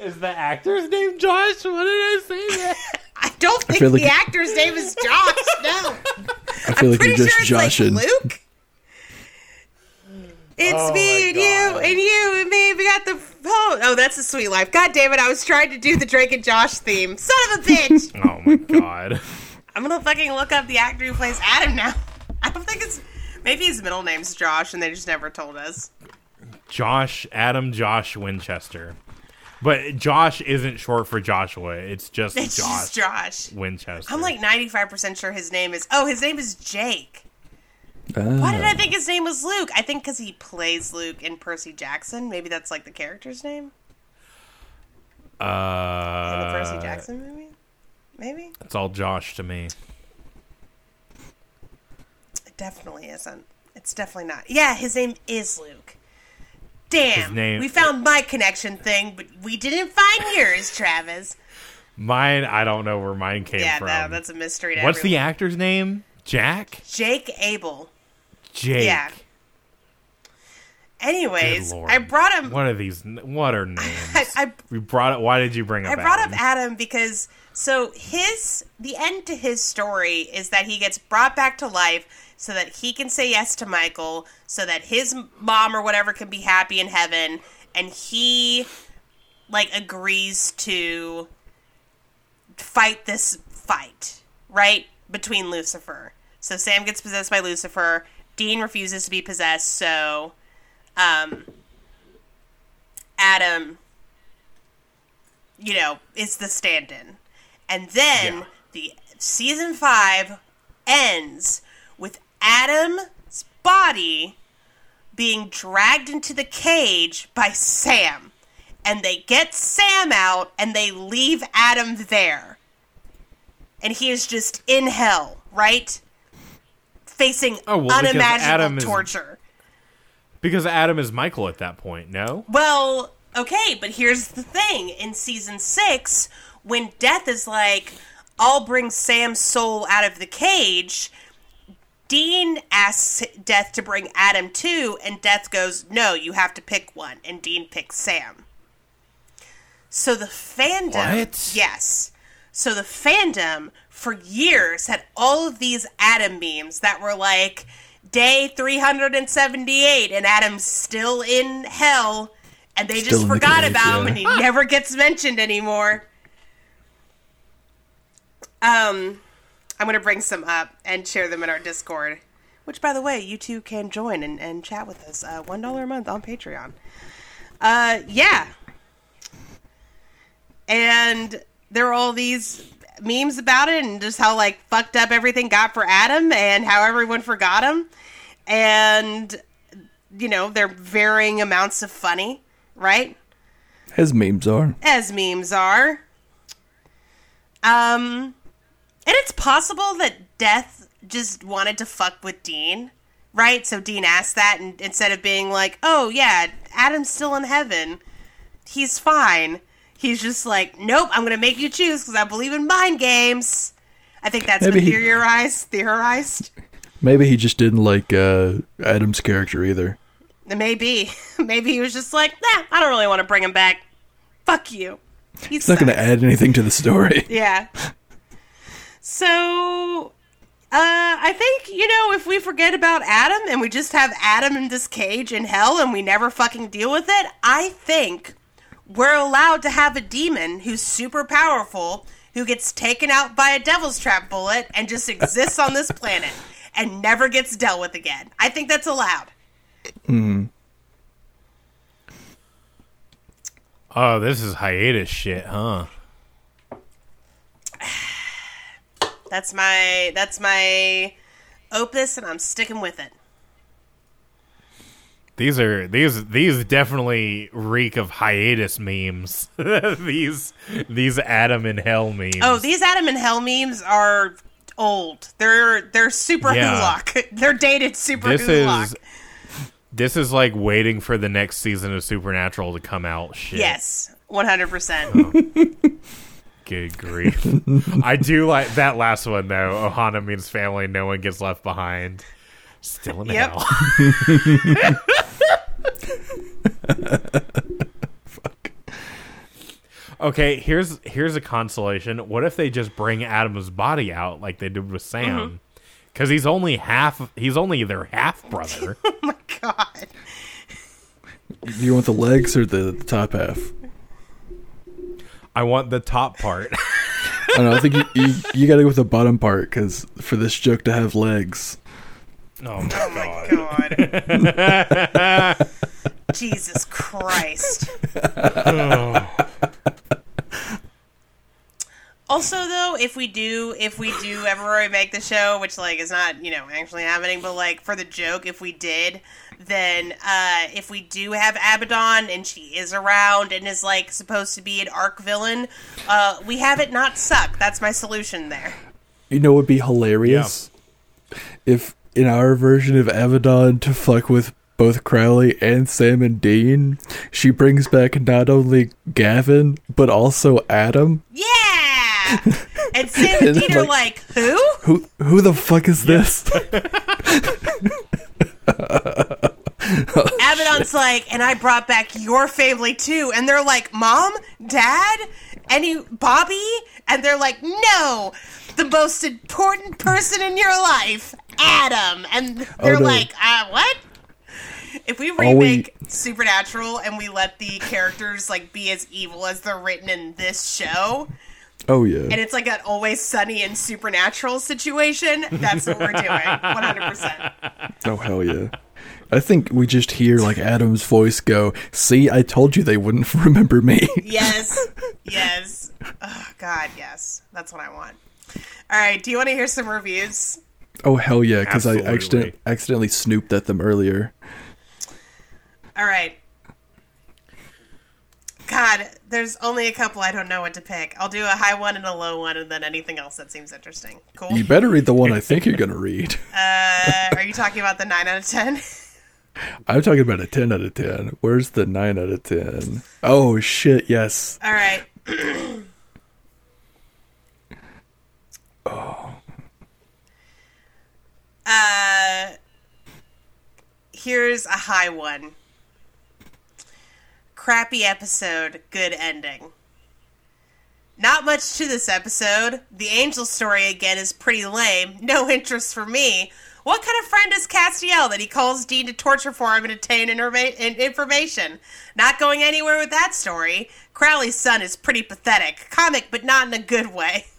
Speaker 2: Is the actor's name Josh? What did I say? That? <laughs>
Speaker 3: I don't think
Speaker 1: feel
Speaker 3: the
Speaker 1: like-
Speaker 3: actor's name is Josh. <laughs> No,
Speaker 1: I feel like
Speaker 3: pretty
Speaker 1: you're
Speaker 3: sure
Speaker 1: just
Speaker 3: it's
Speaker 1: joshing.
Speaker 3: like Luke. It's
Speaker 2: Oh
Speaker 3: me
Speaker 2: my
Speaker 3: and you and you and me. We got the oh, oh, that's a sweet life. God damn it! I was trying to do the Drake and Josh theme. Son of a bitch! <laughs>
Speaker 2: Oh my god.
Speaker 3: I'm gonna fucking look up the actor who plays Adam now. I don't think it's maybe his middle name's Josh and they just never told us.
Speaker 2: Josh Adam Josh Winchester. But Josh isn't short for Joshua. It's just
Speaker 3: It's
Speaker 2: Josh
Speaker 3: just Josh.
Speaker 2: Winchester.
Speaker 3: I'm like 95% sure his name is. Oh, his name is Jake.
Speaker 1: Ah.
Speaker 3: Why did I think his name was Luke? I think because he plays Luke in Percy Jackson. Maybe that's like the character's name in the Percy
Speaker 2: uh,
Speaker 3: Jackson movie. Maybe
Speaker 2: It's all Josh to me.
Speaker 3: it definitely isn't. It's definitely not. Yeah, his name is Luke. Damn,
Speaker 2: name-
Speaker 3: we found my connection thing, but we didn't find <laughs> yours, Travis.
Speaker 2: Mine, I don't know where mine came
Speaker 3: Yeah,
Speaker 2: from.
Speaker 3: no, that's a mystery. To
Speaker 2: What's the actor's name? Jack?
Speaker 3: Jake Abel.
Speaker 2: Jake.
Speaker 3: Yeah. Anyways, I brought him.
Speaker 2: What are these? What are <laughs> names?
Speaker 3: I, I
Speaker 2: we brought it. Why did you bring up?
Speaker 3: I brought
Speaker 2: Adam?
Speaker 3: up Adam because so his the end to his story is that he gets brought back to life so that he can say yes to Michael, so that his mom or whatever can be happy in heaven, and he like agrees to fight this fight right between Lucifer. So Sam gets possessed by Lucifer, Dean refuses to be possessed, so um, Adam, you know, is the stand-in, and then
Speaker 2: Yeah.
Speaker 3: the season five ends with Adam's body being dragged into the cage by Sam. And they get Sam out and they leave Adam there. And he is just in hell, right? Facing
Speaker 2: Oh, well,
Speaker 3: unimaginable
Speaker 2: Adam is-
Speaker 3: torture.
Speaker 2: Because Adam is Michael at that point. No.
Speaker 3: Well, okay, but here's the thing. In season six, when Death is like, I'll bring Sam's soul out of the cage, Dean asks Death to bring Adam too, and Death goes, No, you have to pick one. And Dean picks Sam. So the fandom.
Speaker 2: What?
Speaker 3: Yes. So the fandom for years had all of these Adam memes that were like, Day 378, and Adam's still in hell, and they
Speaker 1: Still
Speaker 3: just
Speaker 1: in the
Speaker 3: forgot
Speaker 1: cage,
Speaker 3: about him, and he never gets mentioned anymore. Um, I'm gonna bring some up and share them in our Discord, which, by the way, you two can join and, and chat with us. Uh, One dollar a month on Patreon. Uh, yeah. And there are all these memes about it, and just how like fucked up everything got for Adam, and how everyone forgot him, and you know they're varying amounts of funny, right?
Speaker 1: As memes are.
Speaker 3: as memes are. Um, and it's possible that Death just wanted to fuck with Dean, right? So Dean asked that, and instead of being like, "Oh yeah, Adam's still in heaven, he's fine," he's just like, "Nope, I'm gonna make you choose because I believe in mind games." I think that's
Speaker 1: Maybe
Speaker 3: been
Speaker 1: he-
Speaker 3: theorized. Theorized.
Speaker 1: Maybe he just didn't like uh, Adam's character either.
Speaker 3: Maybe, <laughs> maybe he was just like, "Nah, I don't really want to bring him back. Fuck you." He's
Speaker 1: not going to add anything to the story.
Speaker 3: Yeah. <laughs> So, uh, I think, you know, if we forget about Adam and we just have Adam in this cage in hell and we never fucking deal with it, I think we're allowed to have a demon who's super powerful who gets taken out by a devil's trap bullet and just exists on this planet and never gets dealt with again. I think that's allowed. Hmm.
Speaker 2: Oh, this is hiatus shit, huh?
Speaker 3: That's my that's my opus and I'm sticking with it.
Speaker 2: These are these these definitely reek of hiatus memes. <laughs> these these Adam and Hell memes.
Speaker 3: Oh, these Adam and Hell memes are old. They're they're super
Speaker 2: Yeah.
Speaker 3: Wholock. <laughs> They're dated super
Speaker 2: this
Speaker 3: Wholock.
Speaker 2: is this is like waiting for the next season of Supernatural to come out. Shit.
Speaker 3: yes, one hundred percent. Oh. <laughs>
Speaker 2: Good grief. I do like that last one though. Ohana means family. No one gets left behind. Still in
Speaker 3: Yep.
Speaker 2: hell. <laughs> Okay, here's here's a consolation. What if they just bring Adam's body out like they did with
Speaker 3: Mm-hmm.
Speaker 2: Sam? Because he's only half. He's only their half brother. <laughs>
Speaker 3: Oh my god.
Speaker 1: Do you want the legs or the, the top half?
Speaker 2: I want the top part. <laughs>
Speaker 1: I don't know. I think you, you, you got to go with the bottom part because for this joke to have legs.
Speaker 2: oh my
Speaker 3: Oh my
Speaker 2: god.
Speaker 3: god. <laughs> Jesus Christ. <sighs> Also, though, if we do, if we do ever remake the show, which like is not, you know, actually happening, but like for the joke, if we did, then uh if we do have Abaddon and she is around and is like supposed to be an arc villain, uh we have it not suck. That's my solution there.
Speaker 1: You know what would be hilarious? If in our version of Abaddon to fuck with both Crowley and Sam and Dean, she brings back not only Gavin, but also Adam.
Speaker 3: Yeah. <laughs> And Sam and
Speaker 1: And,
Speaker 3: Dean are
Speaker 1: like-
Speaker 3: like, who?
Speaker 1: Who who the fuck is this? <laughs> <laughs> <laughs>
Speaker 3: Abaddon's like, and I brought back your family too. And they're like, Mom, Dad, any Bobby? And they're like, No, the most important person in your life, Adam. And they're
Speaker 1: Oh, no.
Speaker 3: like, uh, what? If we
Speaker 1: All we-
Speaker 3: remake Supernatural and we let the characters like be as evil as they're written in this show,
Speaker 1: Oh yeah.
Speaker 3: and it's like an always sunny and supernatural situation, that's what we're doing. <laughs> 100%.
Speaker 1: Oh hell yeah. I think we just hear like Adam's voice go, "See, I told you they wouldn't <laughs> remember me."
Speaker 3: Yes. <laughs> Yes. Oh, God, yes. That's what I want. All right. Do you want to hear some reviews?
Speaker 1: oh hell yeah, because I accident- accidentally snooped at them earlier.
Speaker 3: All right. God, there's only a couple I don't know what to pick. I'll do a high one and a low one, and then anything else that seems interesting. Cool.
Speaker 1: You better read the one I think you're gonna read.
Speaker 3: Uh, are you talking about the nine out of ten? <laughs>
Speaker 1: I'm talking about a 10 out of 10. Where's the 9 out of 10? Oh shit, yes.
Speaker 3: All right. <clears throat> oh. Uh, here's a high one. Crappy episode, good ending. Not much to this episode. The angel story again is pretty lame. No interest for me. What kind of friend is Castiel that he calls Dean to torture for him and obtain in- information? Not going anywhere with that story. Crowley's son is pretty pathetic. Comic, but not in a good way. <laughs>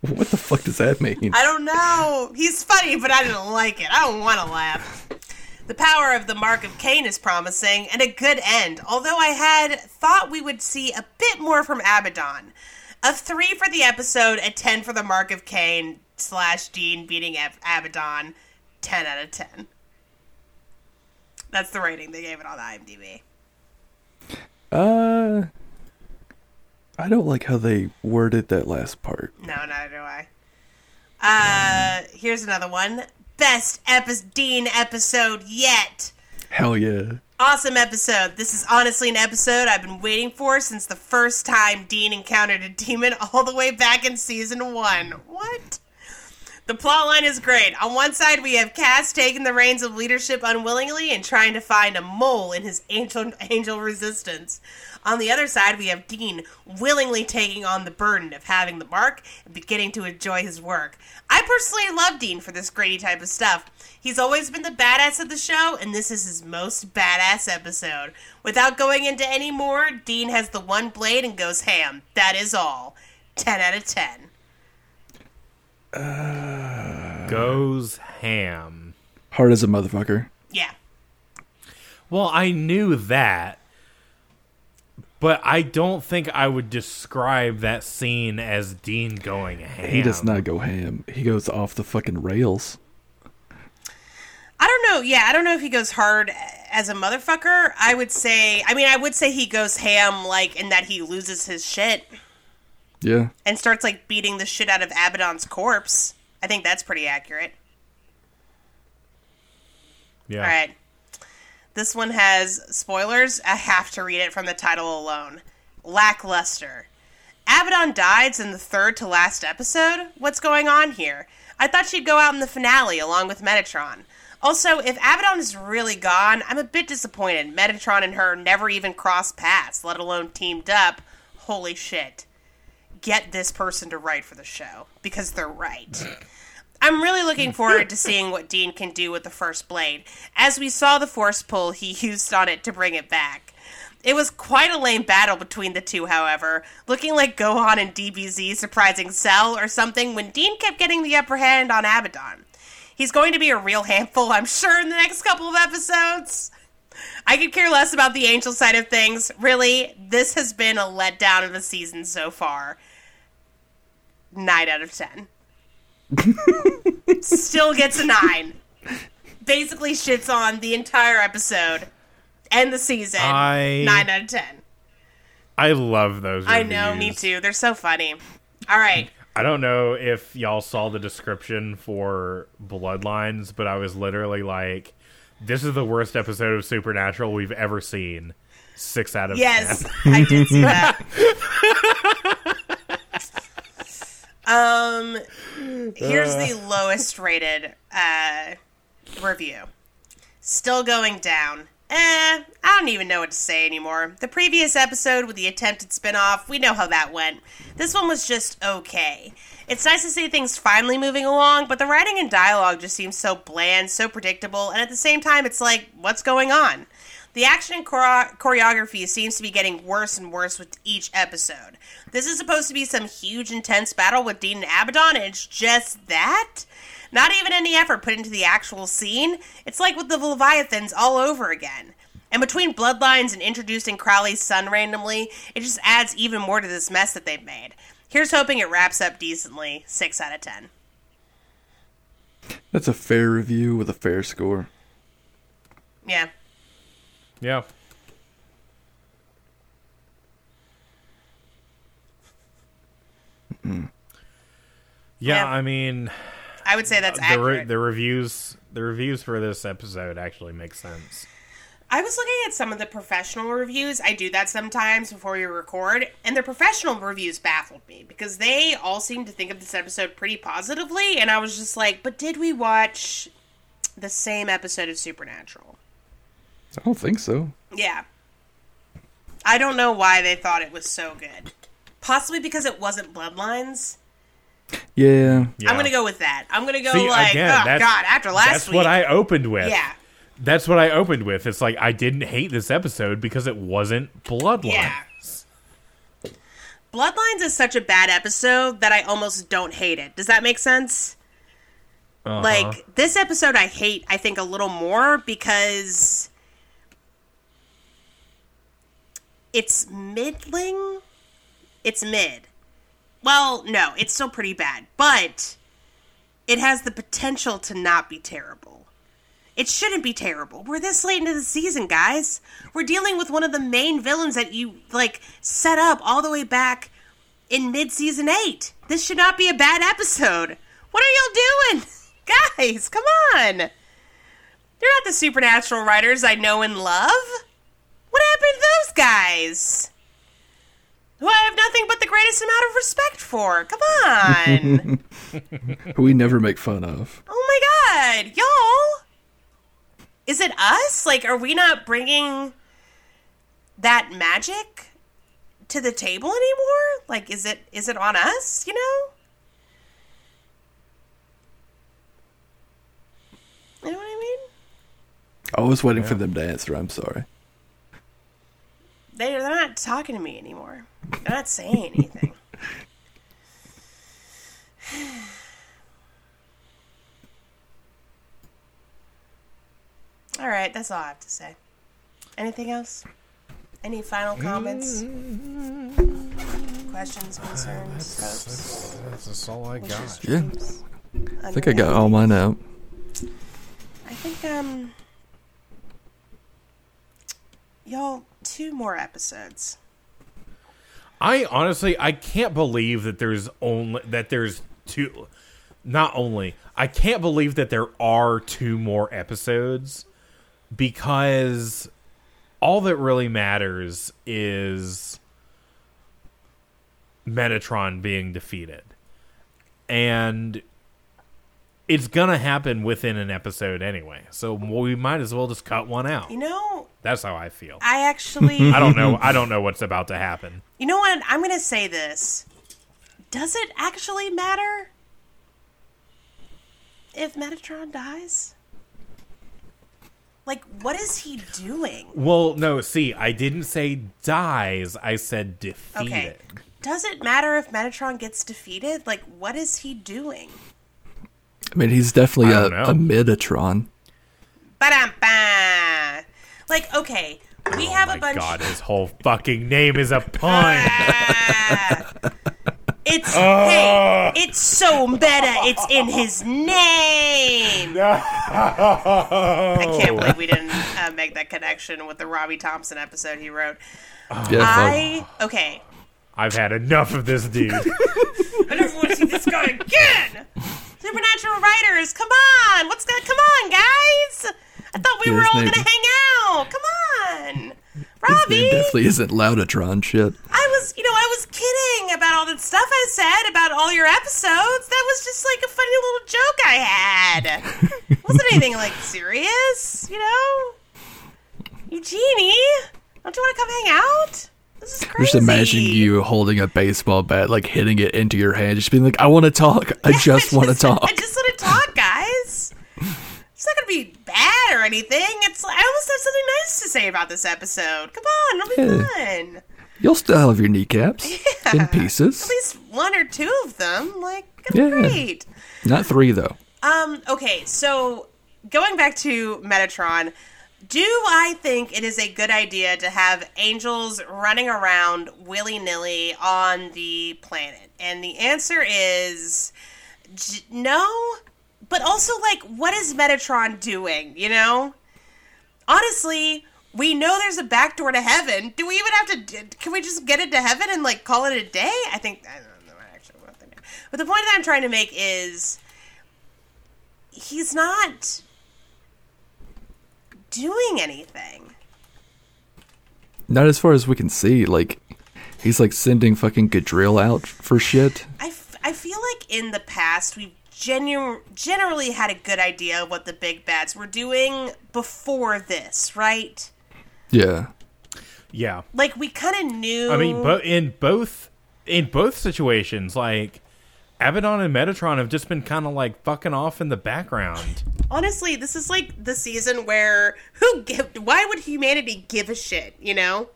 Speaker 1: What the fuck does that mean?
Speaker 3: I don't know. He's funny, but I didn't like it. I don't want to laugh. The power of the Mark of Cain is promising, and a good end, although I had thought we would see a bit more from Abaddon. A 3 for the episode, a 10 for the Mark of Cain slash Dean beating Ab- Abaddon. 10 out of 10. That's the rating they gave it on IMDb.
Speaker 1: Uh I don't like how they worded that last part.
Speaker 3: No, neither do I. Uh, here's another one. Best epi- Dean episode yet.
Speaker 1: Hell yeah.
Speaker 3: Awesome episode. This is honestly an episode I've been waiting for since the first time Dean encountered a demon <laughs> all the way back in season one. What? The plotline is great. On one side, we have Cas taking the reins of leadership unwillingly and trying to find a mole in his angel angel resistance. On the other side, we have Dean willingly taking on the burden of having the mark and beginning to enjoy his work. I personally love Dean for this Grady type of stuff. He's always been the badass of the show, and this is his most badass episode. Without going into any more, Dean has the one blade and goes ham. That is all. 10 out of 10.
Speaker 2: Goes ham.
Speaker 1: Hard as a motherfucker.
Speaker 3: Yeah.
Speaker 2: Well, I knew that, but I don't think I would describe that scene as Dean going ham.
Speaker 1: He does not go ham. He goes off the fucking rails.
Speaker 3: I don't know. Yeah, I don't know if he goes hard as a motherfucker. I would say, I mean, I would say he goes ham, like, in that he loses his shit
Speaker 1: Yeah.
Speaker 3: and starts, like, beating the shit out of Abaddon's corpse. I think that's pretty accurate.
Speaker 2: Yeah.
Speaker 3: All right. This one has spoilers. I have to read it from the title alone. Lackluster. Abaddon dies in the third to last episode? What's going on here? I thought she'd go out in the finale along with Metatron. Also, if Abaddon is really gone, I'm a bit disappointed. Metatron and her never even crossed paths, let alone teamed up. Holy shit. Get this person to write for the show because they're right. I'm really looking forward to seeing what Dean can do with the first blade, as we saw the force pull he <laughs> used on it to bring it back. It was quite a lame battle between the two, however, looking like Gohan and DBZ surprising Cell or something when Dean kept getting the upper hand on Abaddon. He's going to be a real handful, I'm sure, in the next couple of episodes. I could care less about the angel side of things. Really, this has been a letdown of a season so far. 9 out of 10 <laughs> still gets a nine. Basically shits on the entire episode and the season.
Speaker 2: I-
Speaker 3: Nine out of ten.
Speaker 2: I love those.
Speaker 3: I know, me too. They're so funny. All right.
Speaker 2: I don't know if y'all saw the description for Bloodlines, but I was literally like, "This is the worst episode of Supernatural we've ever seen." Six out of
Speaker 3: Yes,
Speaker 2: ten.
Speaker 3: I did see that. <laughs> um, here's the lowest rated uh, review. Still going down. Eh, I don't even know what to say anymore. The previous episode with the attempted spinoff, we know how that went. This one was just okay. It's nice to see things finally moving along, but the writing and dialogue just seems so bland, so predictable, and at the same time, it's like, what's going on? The action and chore- choreography seems to be getting worse and worse with each episode. This is supposed to be some huge, intense battle with Dean and Abaddon, and it's just that? Not even any effort put into the actual scene. It's like with the Leviathans all over again. And between Bloodlines and introducing Crowley's son randomly, it just adds even more to this mess that they've made. Here's hoping it wraps up decently. 6 out of 10.
Speaker 1: That's a fair review with a fair score.
Speaker 3: Yeah.
Speaker 2: Yeah. Mm-hmm. Yeah,
Speaker 3: Yeah.
Speaker 2: I mean,
Speaker 3: I would say that's
Speaker 2: the re- the reviews the reviews for this episode actually make sense.
Speaker 3: I was looking at some of the professional reviews. I do that sometimes before we record, and the professional reviews baffled me because they all seem to think of this episode pretty positively, and I was just like, but did we watch the same episode of Supernatural?
Speaker 1: I don't think so.
Speaker 3: Yeah. I don't know why they thought it was so good. Possibly because it wasn't Bloodlines.
Speaker 1: Yeah.
Speaker 2: Yeah.
Speaker 3: I'm gonna go with that. I'm gonna go
Speaker 2: See,
Speaker 3: like,
Speaker 2: again,
Speaker 3: oh god, after last week.
Speaker 2: That's
Speaker 3: week.
Speaker 2: what I opened with.
Speaker 3: yeah,
Speaker 2: That's what I opened with. It's like I didn't hate this episode because it wasn't Bloodlines.
Speaker 3: Yeah. Bloodlines is such a bad episode that I almost don't hate it. Does that make sense?
Speaker 2: Uh-huh.
Speaker 3: Like this episode, I hate. I think a little more because it's middling. It's mid. Well, no, it's still pretty bad, but it has the potential to not be terrible. It shouldn't be terrible. We're this late into the season, guys. We're dealing with one of the main villains that you like set up all the way back in mid-season 8. This should not be a bad episode. What are y'all doing? <laughs> Guys, come on. You're not the supernatural writers I know and love. What happened to those guys? Who I have nothing but the greatest amount of respect for. Come on. <laughs>
Speaker 1: Who we never make fun of.
Speaker 3: Oh my god, y'all! Is it us? Like, are we not bringing that magic to the table anymore? Like, is it is it on us? You know? You know what I mean?
Speaker 1: I was waiting for them to answer. I'm sorry.
Speaker 3: They, they're not talking to me anymore. They're not saying anything. <laughs> all right, that's all I have to say. Anything else? Any final comments? Questions, concerns, hopes,
Speaker 2: That's all I
Speaker 3: wishes,
Speaker 1: Yeah.
Speaker 3: dreams?
Speaker 1: I think I got all mine out.
Speaker 3: I think um y'all two more episodes.
Speaker 2: I honestly I can't believe that there's only that there's two not only I can't believe that there are two more episodes because all that really matters is Metatron being defeated. And it's to happen within an episode anyway. So we might as well just cut one out.
Speaker 3: You know,
Speaker 2: That's how I feel.
Speaker 3: I actually <laughs>
Speaker 2: I don't know I don't know what's about to happen.
Speaker 3: You know what? I'm to say this. Does it actually matter if Metatron dies? Like, what is he doing?
Speaker 2: Well, no, see, I didn't say dies. I said defeated.
Speaker 3: Okay. Does it matter if Metatron gets defeated? Like, what is he doing?
Speaker 1: I mean, he's definitely
Speaker 2: I
Speaker 1: a,
Speaker 2: don't know.
Speaker 1: a Metatron.
Speaker 3: Ba-dum-ba. Like, okay, we have
Speaker 2: Oh my
Speaker 3: a bunch.
Speaker 2: Of God, his whole fucking name is a <laughs> pun. <laughs>
Speaker 3: Ah. it's hey, it's so meta. It's in his name. I can't believe we didn't uh, make that connection with the Robbie Thompson episode he wrote. <sighs>
Speaker 1: Yeah.
Speaker 3: I okay.
Speaker 2: I've had enough of this dude. <laughs>
Speaker 3: I never want to see this guy again. Supernatural writers, come on! What's going? Come on, guys! I thought we
Speaker 1: Yeah,
Speaker 3: were all
Speaker 1: name-
Speaker 3: gonna hang out. Come on, Robbie.
Speaker 1: definitely isn't Loudatron shit.
Speaker 3: I was, you know, I was kidding about all the stuff I said about all your episodes. That was just like a funny little joke I had. wasn't <laughs> anything like serious, you know. Eugenie, don't you want to come hang out? This is crazy.
Speaker 1: Just imagine you holding a baseball bat, like hitting it into your hand, just being like, I want to talk. I <laughs> just want to talk.
Speaker 3: I just want to talk, guys. It's not gonna be bad or anything. It's I almost have something nice to say about this episode. Come on, it'll be
Speaker 1: Yeah.
Speaker 3: fun.
Speaker 1: You'll still have your kneecaps <laughs> in pieces.
Speaker 3: At least one or two of them. Like,
Speaker 1: Yeah.
Speaker 3: great.
Speaker 1: Not three though.
Speaker 3: Um, okay, so going back to Metatron, do I think it is a good idea to have angels running around willy nilly on the planet? And the answer is no, but also, like, what is Metatron doing, you know? Honestly, we know there's a back door to heaven. Do we even have to? Can we just get into heaven and like call it a day? I think I don't know actually. But the point that I'm trying to make is he's not doing anything.
Speaker 1: Not as far as we can see. Like he's like sending fucking Gadreel out for shit.
Speaker 3: I, f- I feel like in the past we've genu- generally had a good idea of what the big bads were doing before this, right?
Speaker 1: Yeah.
Speaker 2: Yeah.
Speaker 3: Like we kind of knew.
Speaker 2: I mean, bo- in both in both situations, like Abaddon and Metatron have just been kind of like fucking off in the background.
Speaker 3: honestly, this is like the season where <laughs> who give? Why would humanity give a shit? You know,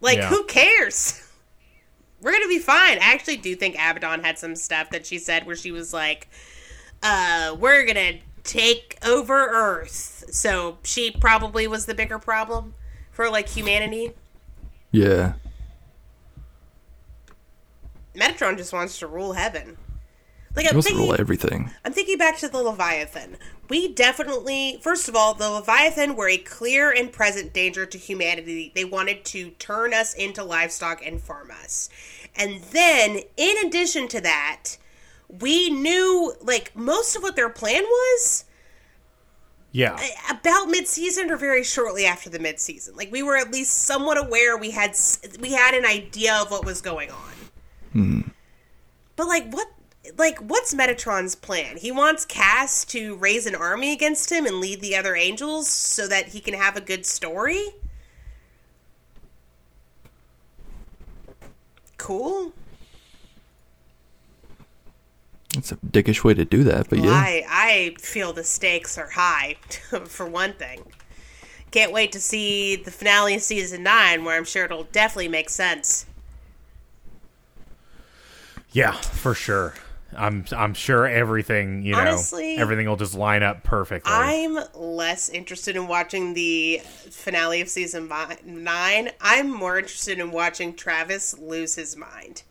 Speaker 3: like
Speaker 2: Yeah.
Speaker 3: who cares? <laughs> We're gonna be fine. I actually do think Abaddon had some stuff that she said where she was like, "Uh, we're gonna take over Earth." So she probably was the bigger problem for like humanity.
Speaker 1: Yeah.
Speaker 3: Metatron just wants to rule heaven. Like
Speaker 1: He
Speaker 3: I'm
Speaker 1: wants to
Speaker 3: thinking,
Speaker 1: rule everything.
Speaker 3: I'm thinking back to the Leviathan. We definitely, first of all, the Leviathan were a clear and present danger to humanity. They wanted to turn us into livestock and farm us. And then, in addition to that, we knew, like, most of what their plan was
Speaker 2: Yeah.
Speaker 3: about mid-season or very shortly after the mid-season. Like, we were at least somewhat aware we had we had an idea of what was going on. But like, what? Like, what's Metatron's plan? He wants Cas to raise an army against him and lead the other angels so that he can have a good story. Cool.
Speaker 1: It's a dickish way to do that, but
Speaker 3: Well,
Speaker 1: yeah.
Speaker 3: I I feel the stakes are high, <laughs> for one thing. Can't wait to see the finale of season nine, where I'm sure it'll definitely make sense.
Speaker 2: Yeah, for sure. I'm I'm sure everything, you know,
Speaker 3: Honestly,
Speaker 2: everything will just line up perfectly.
Speaker 3: I'm less interested in watching the finale of season nine. I'm more interested in watching Travis lose his mind.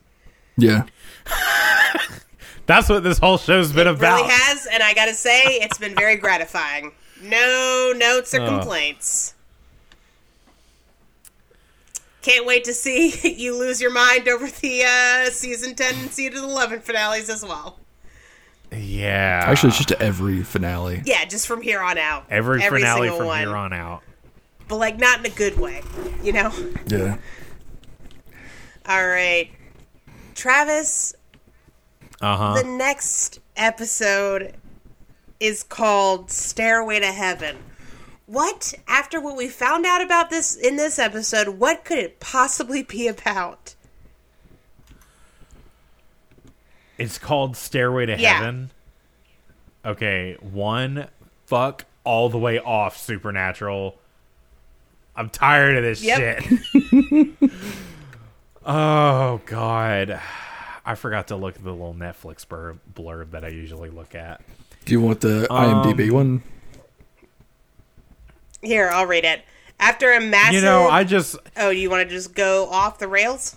Speaker 1: Yeah. <laughs>
Speaker 2: That's what this whole show's been about.
Speaker 3: Really has, and I gotta say, it's been very gratifying. No notes or uh. complaints. Can't wait to see <laughs> you lose your mind over the uh, season 10 and season 11 finales as well.
Speaker 2: yeah.
Speaker 1: Actually, it's just every finale.
Speaker 3: Yeah, just from here on out.
Speaker 2: every, finale from
Speaker 3: one.
Speaker 2: here on out.
Speaker 3: But, like, not in a good way, you know?
Speaker 1: Yeah.
Speaker 3: All right. Travis,
Speaker 2: Uh-huh.
Speaker 3: the next episode is called Stairway to Heaven. What, after what we found out about this in this episode, what could it possibly be about?
Speaker 2: It's called Stairway to
Speaker 3: Yeah.
Speaker 2: Heaven. Okay, one fuck all the way off Supernatural. I'm tired of this
Speaker 3: Yep.
Speaker 2: shit. <laughs> oh god. I forgot to look at the little Netflix blurb, blurb that I usually look at.
Speaker 1: Do you want the
Speaker 2: Um,
Speaker 1: IMDb one?
Speaker 3: Here, I'll read it. After a massive.
Speaker 2: You know, I just
Speaker 3: Oh, do you want to just go off the rails?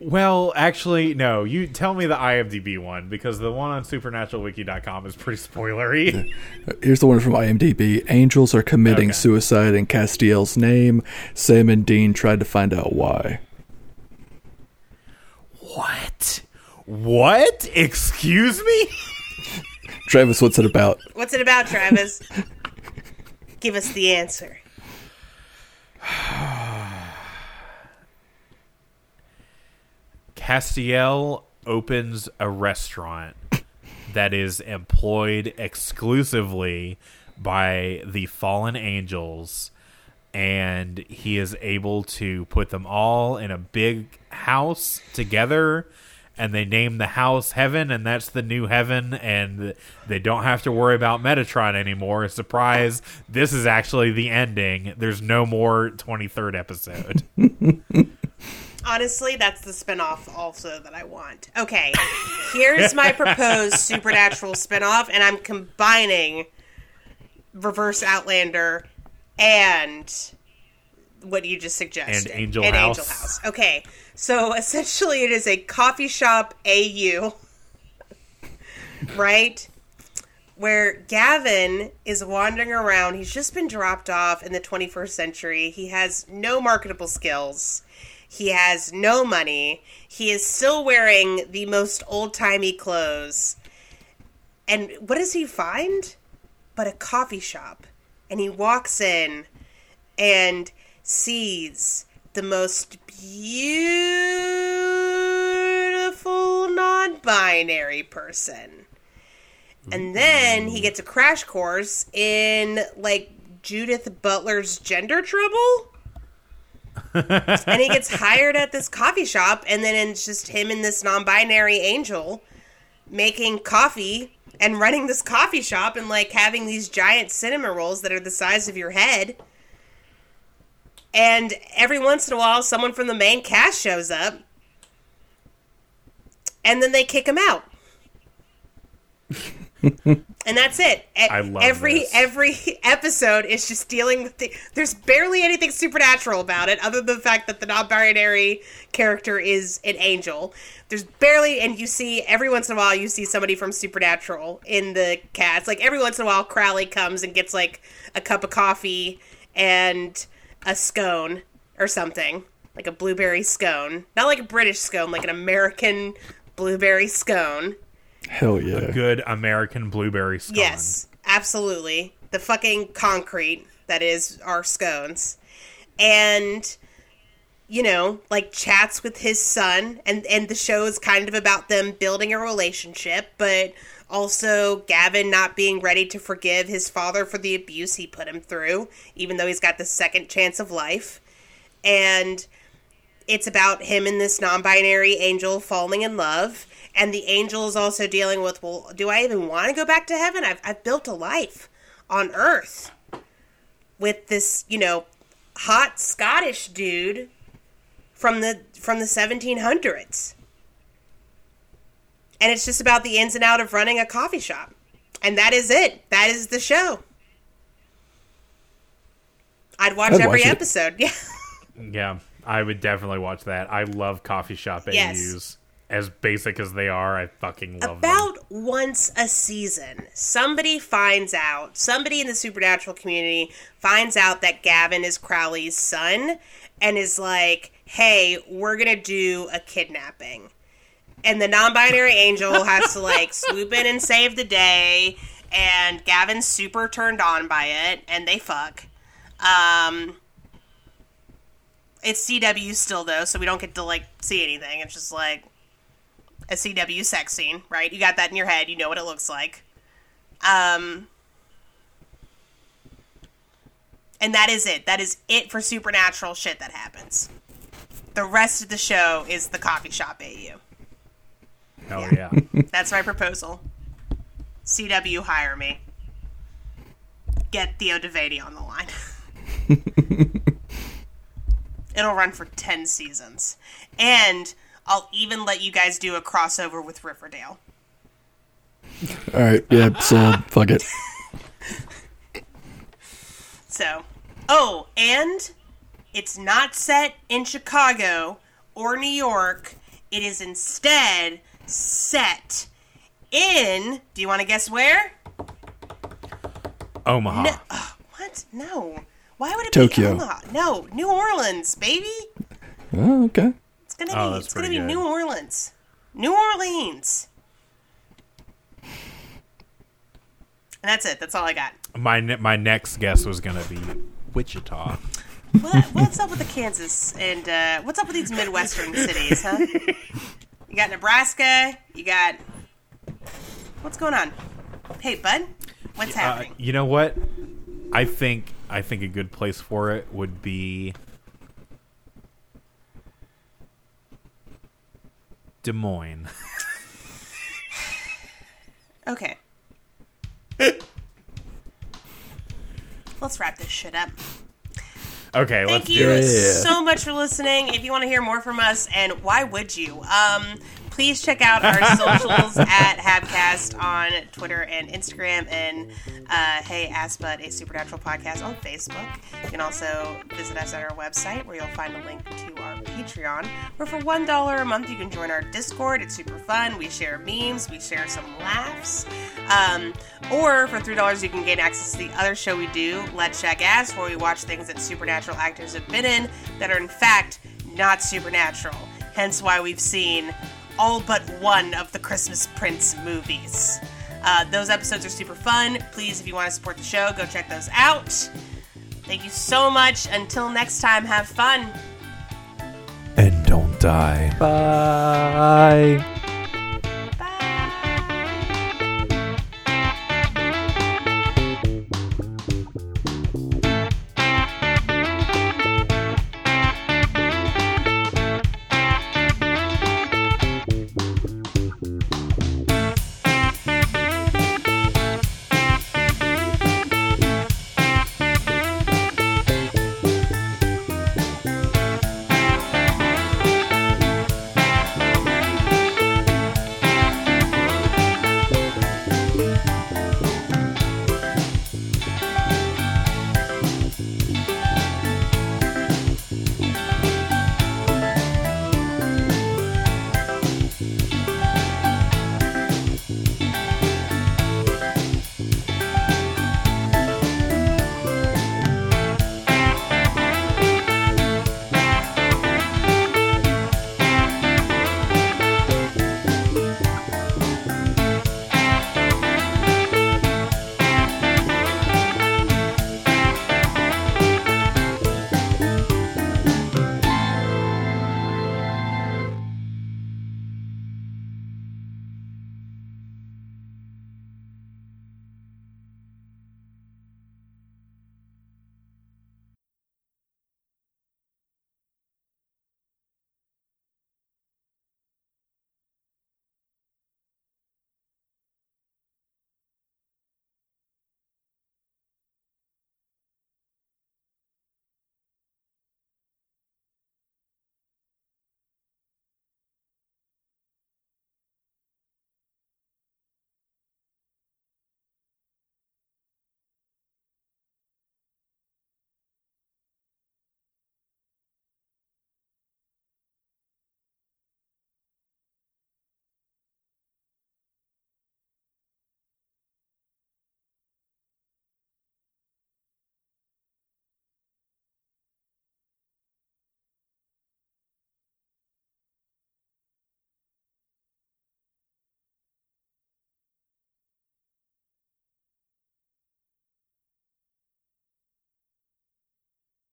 Speaker 2: well, actually no, you tell me the IMDb one because the one on supernaturalwiki.com is pretty spoilery. <laughs>
Speaker 1: Here's the one from IMDb. Angels are committing
Speaker 2: Okay.
Speaker 1: suicide in Castiel's name. Sam and Dean tried to find out why.
Speaker 2: what? What? Excuse me? <laughs>
Speaker 1: Travis, what's it about?
Speaker 3: What's it about, Travis? <laughs> Give us the answer. <sighs>
Speaker 2: Castiel opens a restaurant that is employed exclusively by the fallen angels and he is able to put them all in a big house together and they name the house Heaven, and that's the new Heaven, and they don't have to worry about Metatron anymore. Surprise! This is actually the ending. There's no more 23rd episode. <laughs>
Speaker 3: Honestly, that's the spinoff also that I want. Okay, here's my proposed <laughs> supernatural spinoff, and I'm combining Reverse Outlander and what you just suggested.
Speaker 2: And Angel House.
Speaker 3: Angel House. Okay, so <laughs> essentially it is a coffee shop AU, <laughs> right? Where Gavin is wandering around. He's just been dropped off in the 21st century. He has no marketable skills. He has no money. He is still wearing the most old timey clothes. And what does he find? But a coffee shop. And he walks in and sees the most beautiful non binary person. And then he gets a crash course in like Judith Butler's gender trouble. and he gets <laughs> hired at this coffee shop, and then it's just him and this non binary angel making coffee and running this coffee shop and like having these giant cinema rolls that are the size of your head. And every once in a while, someone from the main cast shows up, and then they kick him out. <laughs> and that's it. E-
Speaker 2: I love
Speaker 3: every
Speaker 2: this.
Speaker 3: every episode is just dealing with the. There's barely anything supernatural about it, other than the fact that the non-binary character is an angel. There's barely, and you see every once in a while you see somebody from Supernatural in the cast. Like every once in a while, Crowley comes and gets like a cup of coffee and a scone or something, like a blueberry scone, not like a British scone, like an American blueberry scone.
Speaker 1: Hell yeah.
Speaker 2: Good American blueberry scone.
Speaker 3: Yes, absolutely. The fucking concrete that is our scones. And you know, like chats with his son and and the show is kind of about them building a relationship, but also Gavin not being ready to forgive his father for the abuse he put him through, even though he's got the second chance of life. And it's about him and this non-binary angel falling in love. And the angel is also dealing with well do i even want to go back to heaven? I've, I've built a life on earth with this you know hot scottish dude from the from the 1700s and it's just about the ins and out of running a coffee shop and that is it that is the show i'd watch
Speaker 1: I'd
Speaker 3: every
Speaker 1: watch
Speaker 3: episode <laughs> yeah
Speaker 2: Yeah, I would definitely watch that. I love coffee shop
Speaker 3: Yes.
Speaker 2: AUs. As basic as they are, I fucking love them.
Speaker 3: about once a season, somebody finds out, somebody in the supernatural community finds out that Gavin is Crowley's son and is like, hey, we're going to do a kidnapping. And the non binary angel has to like <laughs> swoop in and save the day. And Gavin's super turned on by it, and they fuck. Um, it's CW still though, so we don't get to like see anything. It's just like a CW sex scene, right? You got that in your head. You know what it looks like. Um, and that is it. That is it for supernatural shit that happens. The rest of the show is the coffee shop AU.
Speaker 2: Hell
Speaker 3: yeah.
Speaker 2: yeah. <laughs>
Speaker 3: That's my proposal. CW, hire me. Get Theo Devaney on the line. <laughs> It'll run for 10 seasons. And I'll even let you guys do a crossover with Riverdale.
Speaker 1: All right. Yeah. <laughs> So fuck it.
Speaker 3: So, oh, and it's not set in Chicago or New York. It is instead set in. Do you want to guess where?
Speaker 2: Omaha.
Speaker 3: No. ugh, what? No. Why would it
Speaker 1: Tokyo.
Speaker 3: be Omaha? No, New Orleans, baby.
Speaker 1: Oh, okay.
Speaker 3: It's gonna
Speaker 2: Oh,
Speaker 3: be. It's gonna be
Speaker 2: good.
Speaker 3: New Orleans. New Orleans. And that's it. That's all I got.
Speaker 2: My ne- my next guess was gonna be Wichita.
Speaker 3: What, what's up with the Kansas and uh, what's up with these Midwestern cities, huh? <laughs> You got Nebraska. You got what's going on? Hey, bud, what's
Speaker 2: Uh,
Speaker 3: happening?
Speaker 2: you know what? I think I think a good place for it would be Des Moines. <laughs>
Speaker 3: Okay. <laughs> Let's wrap this shit up.
Speaker 2: Okay,
Speaker 3: Thank
Speaker 2: let's
Speaker 3: you
Speaker 2: do it.
Speaker 3: So much for listening. If you want to hear more from us, and why would you? Um, please check out our <laughs> socials at Habcast on Twitter and Instagram, and uh, Hey Aspud, a supernatural podcast on Facebook. You can also visit us at our website, where you'll find a link to our Patreon. Where for one dollar a month, you can join our Discord. It's super fun. We share memes, we share some laughs. Um, or for three dollars, you can gain access to the other show we do, Let's Check Ass, where we watch things that supernatural actors have been in that are in fact not supernatural. Hence why we've seen all but one of the Christmas Prince movies. Uh, those episodes are super fun. Please, if you want to support the show, go check those out. Thank you so much. Until next time, have fun.
Speaker 1: Die.
Speaker 4: Bye.